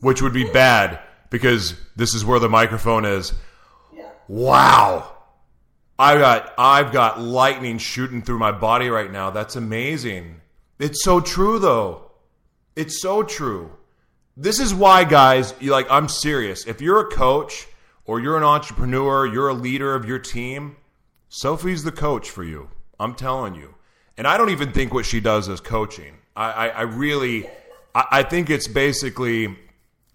which would be bad because this is where the microphone is. Wow. I got, I've got lightning shooting through my body right now. That's amazing. It's so true though. It's so true. This is why, guys, you like, I'm serious. If you're a coach or you're an entrepreneur, you're a leader of your team, Sophie's the coach for you. I'm telling you. And I don't even think what she does is coaching. I, I, I really, I, I think it's basically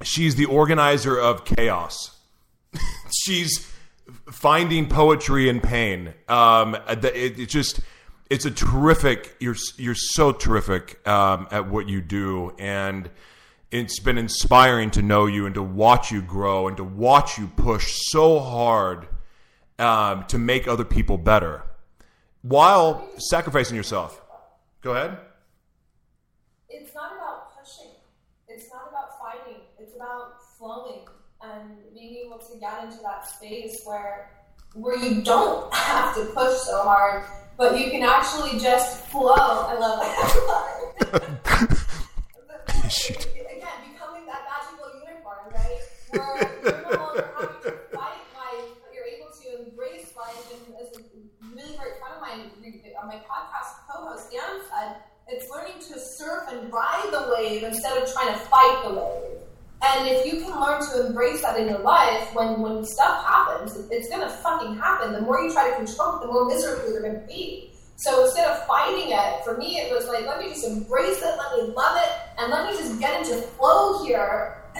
she's the organizer of chaos. she's finding poetry in pain. Um, it, just, it's a terrific. You're you're so terrific um, at what you do, and it's been inspiring to know you and to watch you grow and to watch you push so hard um, to make other people better while sacrificing yourself. Go ahead. It's not about pushing. It's not about fighting. It's about flowing and being able to get into that space where where you don't have to push so hard, but you can actually just flow. I love that. Again, becoming that magical unicorn, right? Where you're no longer having to fight life, but you're able to embrace life. And as a really great friend of mine on my podcast co-host Dan said, it's learning to surf and ride the wave instead of trying to fight the wave. And if you can learn to embrace that in your life, when, when stuff happens, it's going to fucking happen. The more you try to control it, the more miserable you're going to be. So instead of fighting it, for me, it was like, let me just embrace it, let me love it, and let me just get into flow here.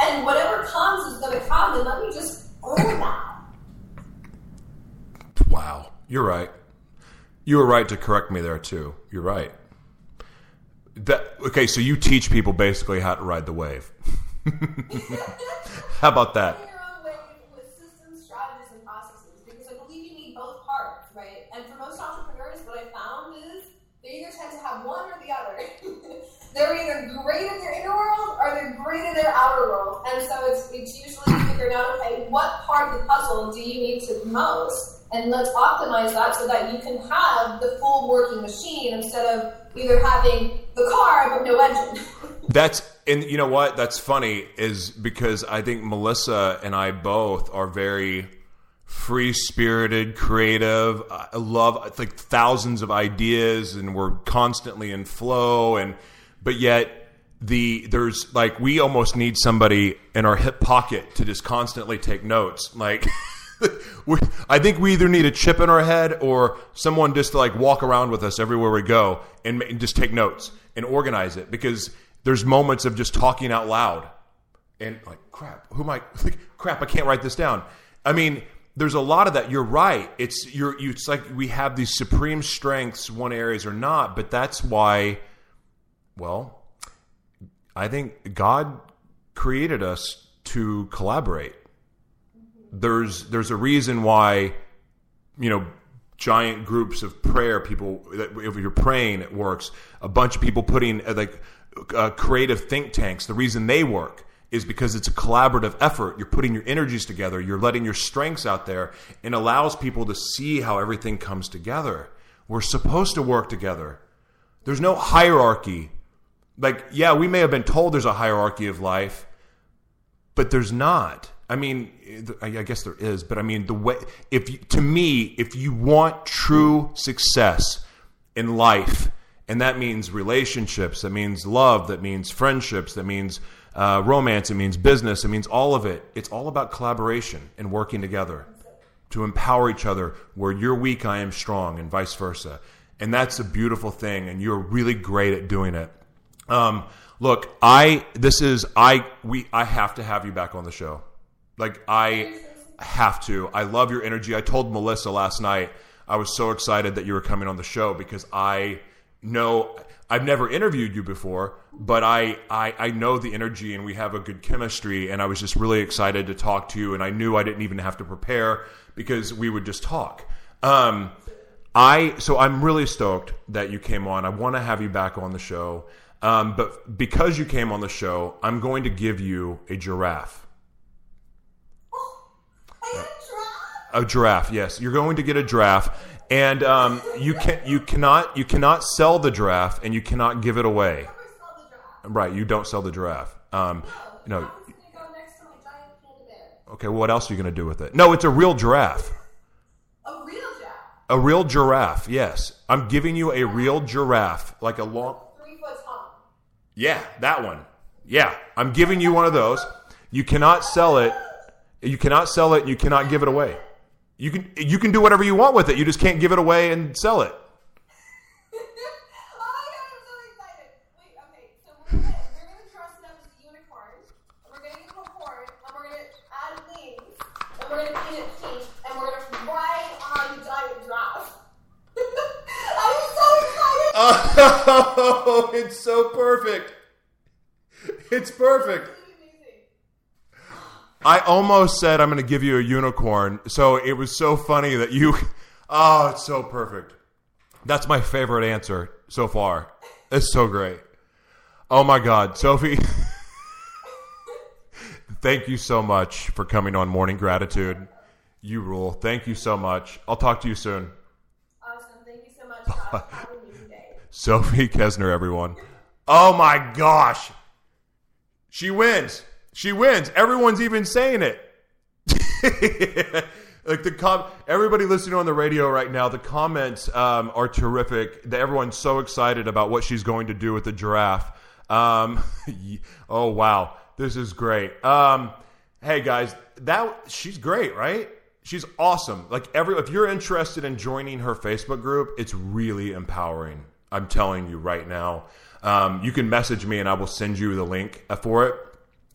and whatever comes is going to come, and let me just own that. Wow. You're right. You were right to correct me there, too. You're right. That, okay, so you teach people basically how to ride the wave. how about that? Find your own way with systems, strategies, and processes because I believe you need both parts, right? And for most entrepreneurs, what I found is they either tend to have one or the other. they're either great in their inner world or they're great in their outer world. And so it's, it's usually figuring out, okay, what part of the puzzle do you need to most? And let's optimize that so that you can have the full working machine instead of either having the car but no engine. That's and you know what? That's funny is because I think Melissa and I both are very free spirited, creative. I love like thousands of ideas, and we're constantly in flow. And but yet the there's like we almost need somebody in our hip pocket to just constantly take notes, like. I think we either need a chip in our head or someone just to like walk around with us everywhere we go and, and just take notes and organize it because there's moments of just talking out loud and like crap who am i like crap i can't write this down. I mean there's a lot of that. You're right. It's you're you, it's like we have these supreme strengths one areas or not but that's why well i think god created us to collaborate there's there's a reason why you know giant groups of prayer people if you're praying it works. A bunch of people putting uh, like uh, creative think tanks. The reason they work is because it's a collaborative effort. You're putting your energies together. You're letting your strengths out there. And allows people to see how everything comes together. We're supposed to work together. There's no hierarchy. Like yeah we may have been told there's a hierarchy of life but there's not I mean, I guess there is, but I mean, the way, if you, to me, if you want true success, in life. And that means relationships, that means love, that means friendships, that means uh, romance, it means business, it means all of it. It's all about collaboration and working together to empower each other. Where you're weak, I am strong, and vice versa. And that's a beautiful thing, and you're really great at doing it. Um, look, I this is I we I have to have you back on the show. Like I have to. I love your energy. I told Melissa last night I was so excited that you were coming on the show because I know I've never interviewed you before, but I, I, I know the energy and we have a good chemistry. And I was just really excited to talk to you. And I knew I didn't even have to prepare because we would just talk. Um, I so I'm really stoked that you came on. I want to have you back on the show. Um, but because you came on the show, I'm going to give you a giraffe. A giraffe, yes. You're going to get a giraffe, and um, you can you cannot you cannot sell the giraffe, and you cannot give it away. Right, you don't sell the giraffe. Um, no. Okay, well, what else are you going to do with it? No, it's a real giraffe. A real giraffe. A real giraffe. Yes, I'm giving you a real giraffe, like a long. Yeah, that one. Yeah, I'm giving you one of those. You cannot sell it. You cannot sell it. You cannot give it away. You can you can do whatever you want with it. You just can't give it away and sell it. oh my god, I'm so excited. Wait, okay, so we're gonna, we're gonna dress it up as a unicorn. and We're gonna give him a horn, and we're gonna add wings, and we're gonna paint it pink, and we're gonna ride on a giant giraffe. I'm so excited! Oh, it's so perfect. It's perfect. It's gonna be amazing. I almost said I'm going to give you a unicorn. So it was so funny that you. Oh, it's so perfect. That's my favorite answer so far. It's so great. Oh my God, Sophie. Thank you so much for coming on Morning Gratitude. You rule. Thank you so much. I'll talk to you soon. Awesome. Thank you so much, Josh. Have an amazing day. Sophie Kessner, everyone. Oh my gosh. She wins. She wins. Everyone's even saying it. like the com- everybody listening on the radio right now, the comments um, are terrific. Everyone's so excited about what she's going to do with the giraffe. Um, oh wow, this is great. Um, hey guys, that she's great, right? She's awesome. Like every if you're interested in joining her Facebook group, it's really empowering. I'm telling you right now. Um, you can message me and I will send you the link for it.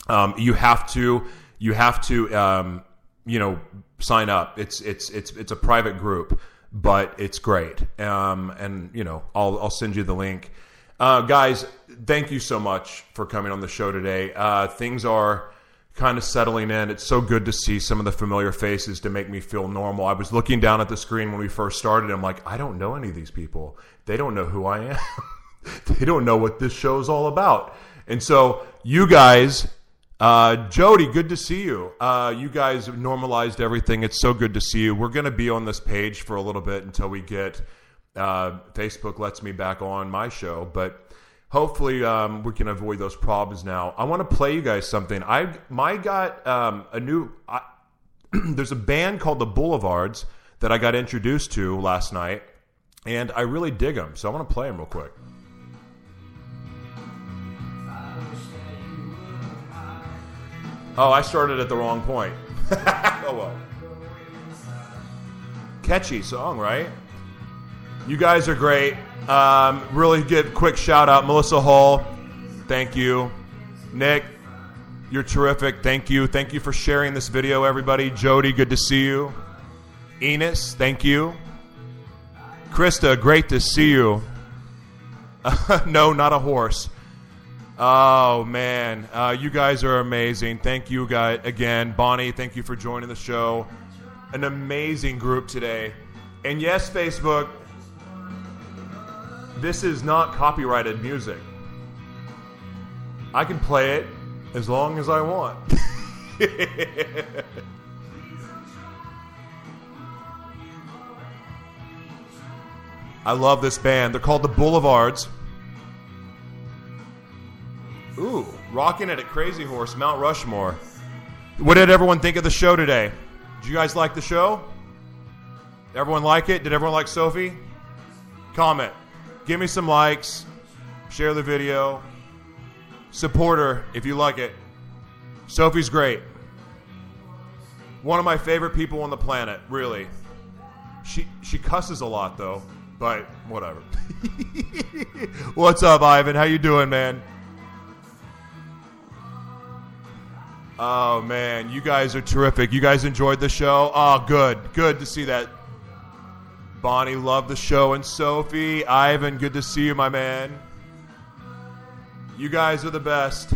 Um, you have to you have to um, you know sign up. It's it's it's it's a private group, but it's great. Um, and you know I'll I'll send you the link. Uh, guys, thank you so much for coming on the show today. Uh, things are kind of settling in. It's so good to see some of the familiar faces to make me feel normal. I was looking down at the screen when we first started. I'm like, I don't know any of these people. They don't know who I am. they don't know what this show is all about. And so, you guys, uh, Jody, good to see you. Uh, you guys normalized everything. It's so good to see you. We're going to be on this page for a little bit until we get uh, Facebook lets me back on my show, but hopefully um, we can avoid those problems now. I want to play you guys something. I my got um, a new. I, there's a band called the Boulevards that I got introduced to last night, and I really dig them. So I want to play them real quick. Oh, I started at the wrong point. oh well. Catchy song, right? You guys are great. Um, really good quick shout out, Melissa Hall. Thank you. Nick, you're terrific. Thank you. Thank you for sharing this video, everybody. Jody, good to see you. Enos, thank you. Krista, great to see you. no, not a horse. Oh man, uh, you guys are amazing. Thank you guys again, Bonnie. Thank you for joining the show. An amazing group today. And yes, Facebook, this is not copyrighted music. I can play it as long as I want. I love this band. They're called the Boulevards. Ooh, rocking it at Crazy Horse, Mount Rushmore. What did everyone think of the show today? Did you guys like the show? Everyone like it? Did everyone like Sophie? Comment. Give me some likes. Share the video. Support her if you like it. Sophie's great. One of my favorite people on the planet, really. She she cusses a lot though, but whatever. What's up, Ivan? How you doing, man? Oh man, you guys are terrific. You guys enjoyed the show. Oh, good, good to see that. Bonnie loved the show, and Sophie, Ivan, good to see you, my man. You guys are the best.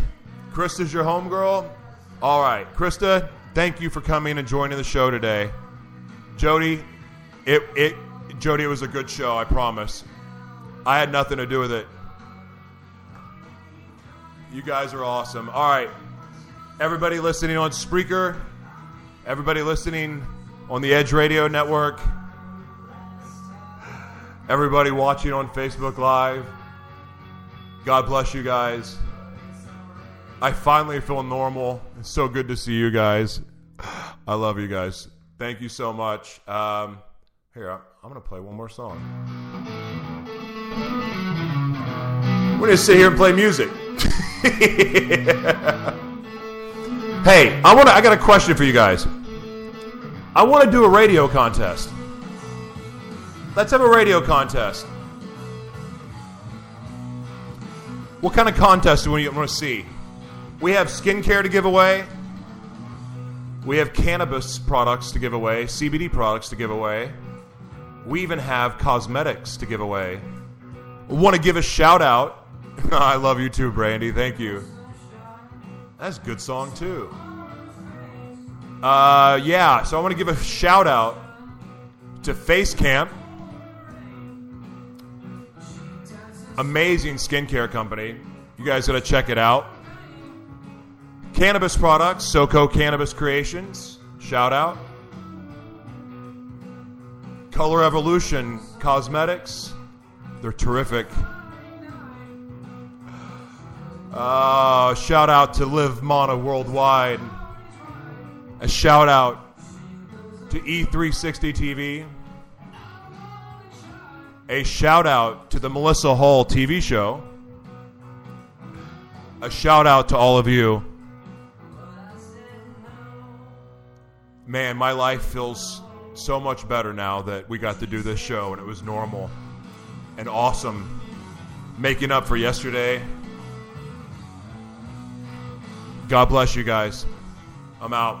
Krista's your homegirl. All right, Krista, thank you for coming and joining the show today. Jody, it it Jody, it was a good show. I promise. I had nothing to do with it. You guys are awesome. All right. Everybody listening on Spreaker, everybody listening on the Edge Radio Network, everybody watching on Facebook Live, God bless you guys. I finally feel normal. It's so good to see you guys. I love you guys. Thank you so much. Um, here, I'm going to play one more song. We're going to sit here and play music. Hey, I want to. I got a question for you guys. I want to do a radio contest. Let's have a radio contest. What kind of contest do we want to see? We have skincare to give away. We have cannabis products to give away, CBD products to give away. We even have cosmetics to give away. Want to give a shout out. I love you too, Brandy. Thank you. That's a good song too. Uh, yeah, so I want to give a shout out to Face Camp, amazing skincare company. You guys got to check it out. Cannabis products, SoCo Cannabis Creations, shout out. Color Evolution Cosmetics, they're terrific. Uh, shout out to Live Mana Worldwide. A shout out to E360 TV. A shout out to the Melissa Hall TV show. A shout out to all of you. Man, my life feels so much better now that we got to do this show and it was normal and awesome. Making up for yesterday. God bless you guys. I'm out.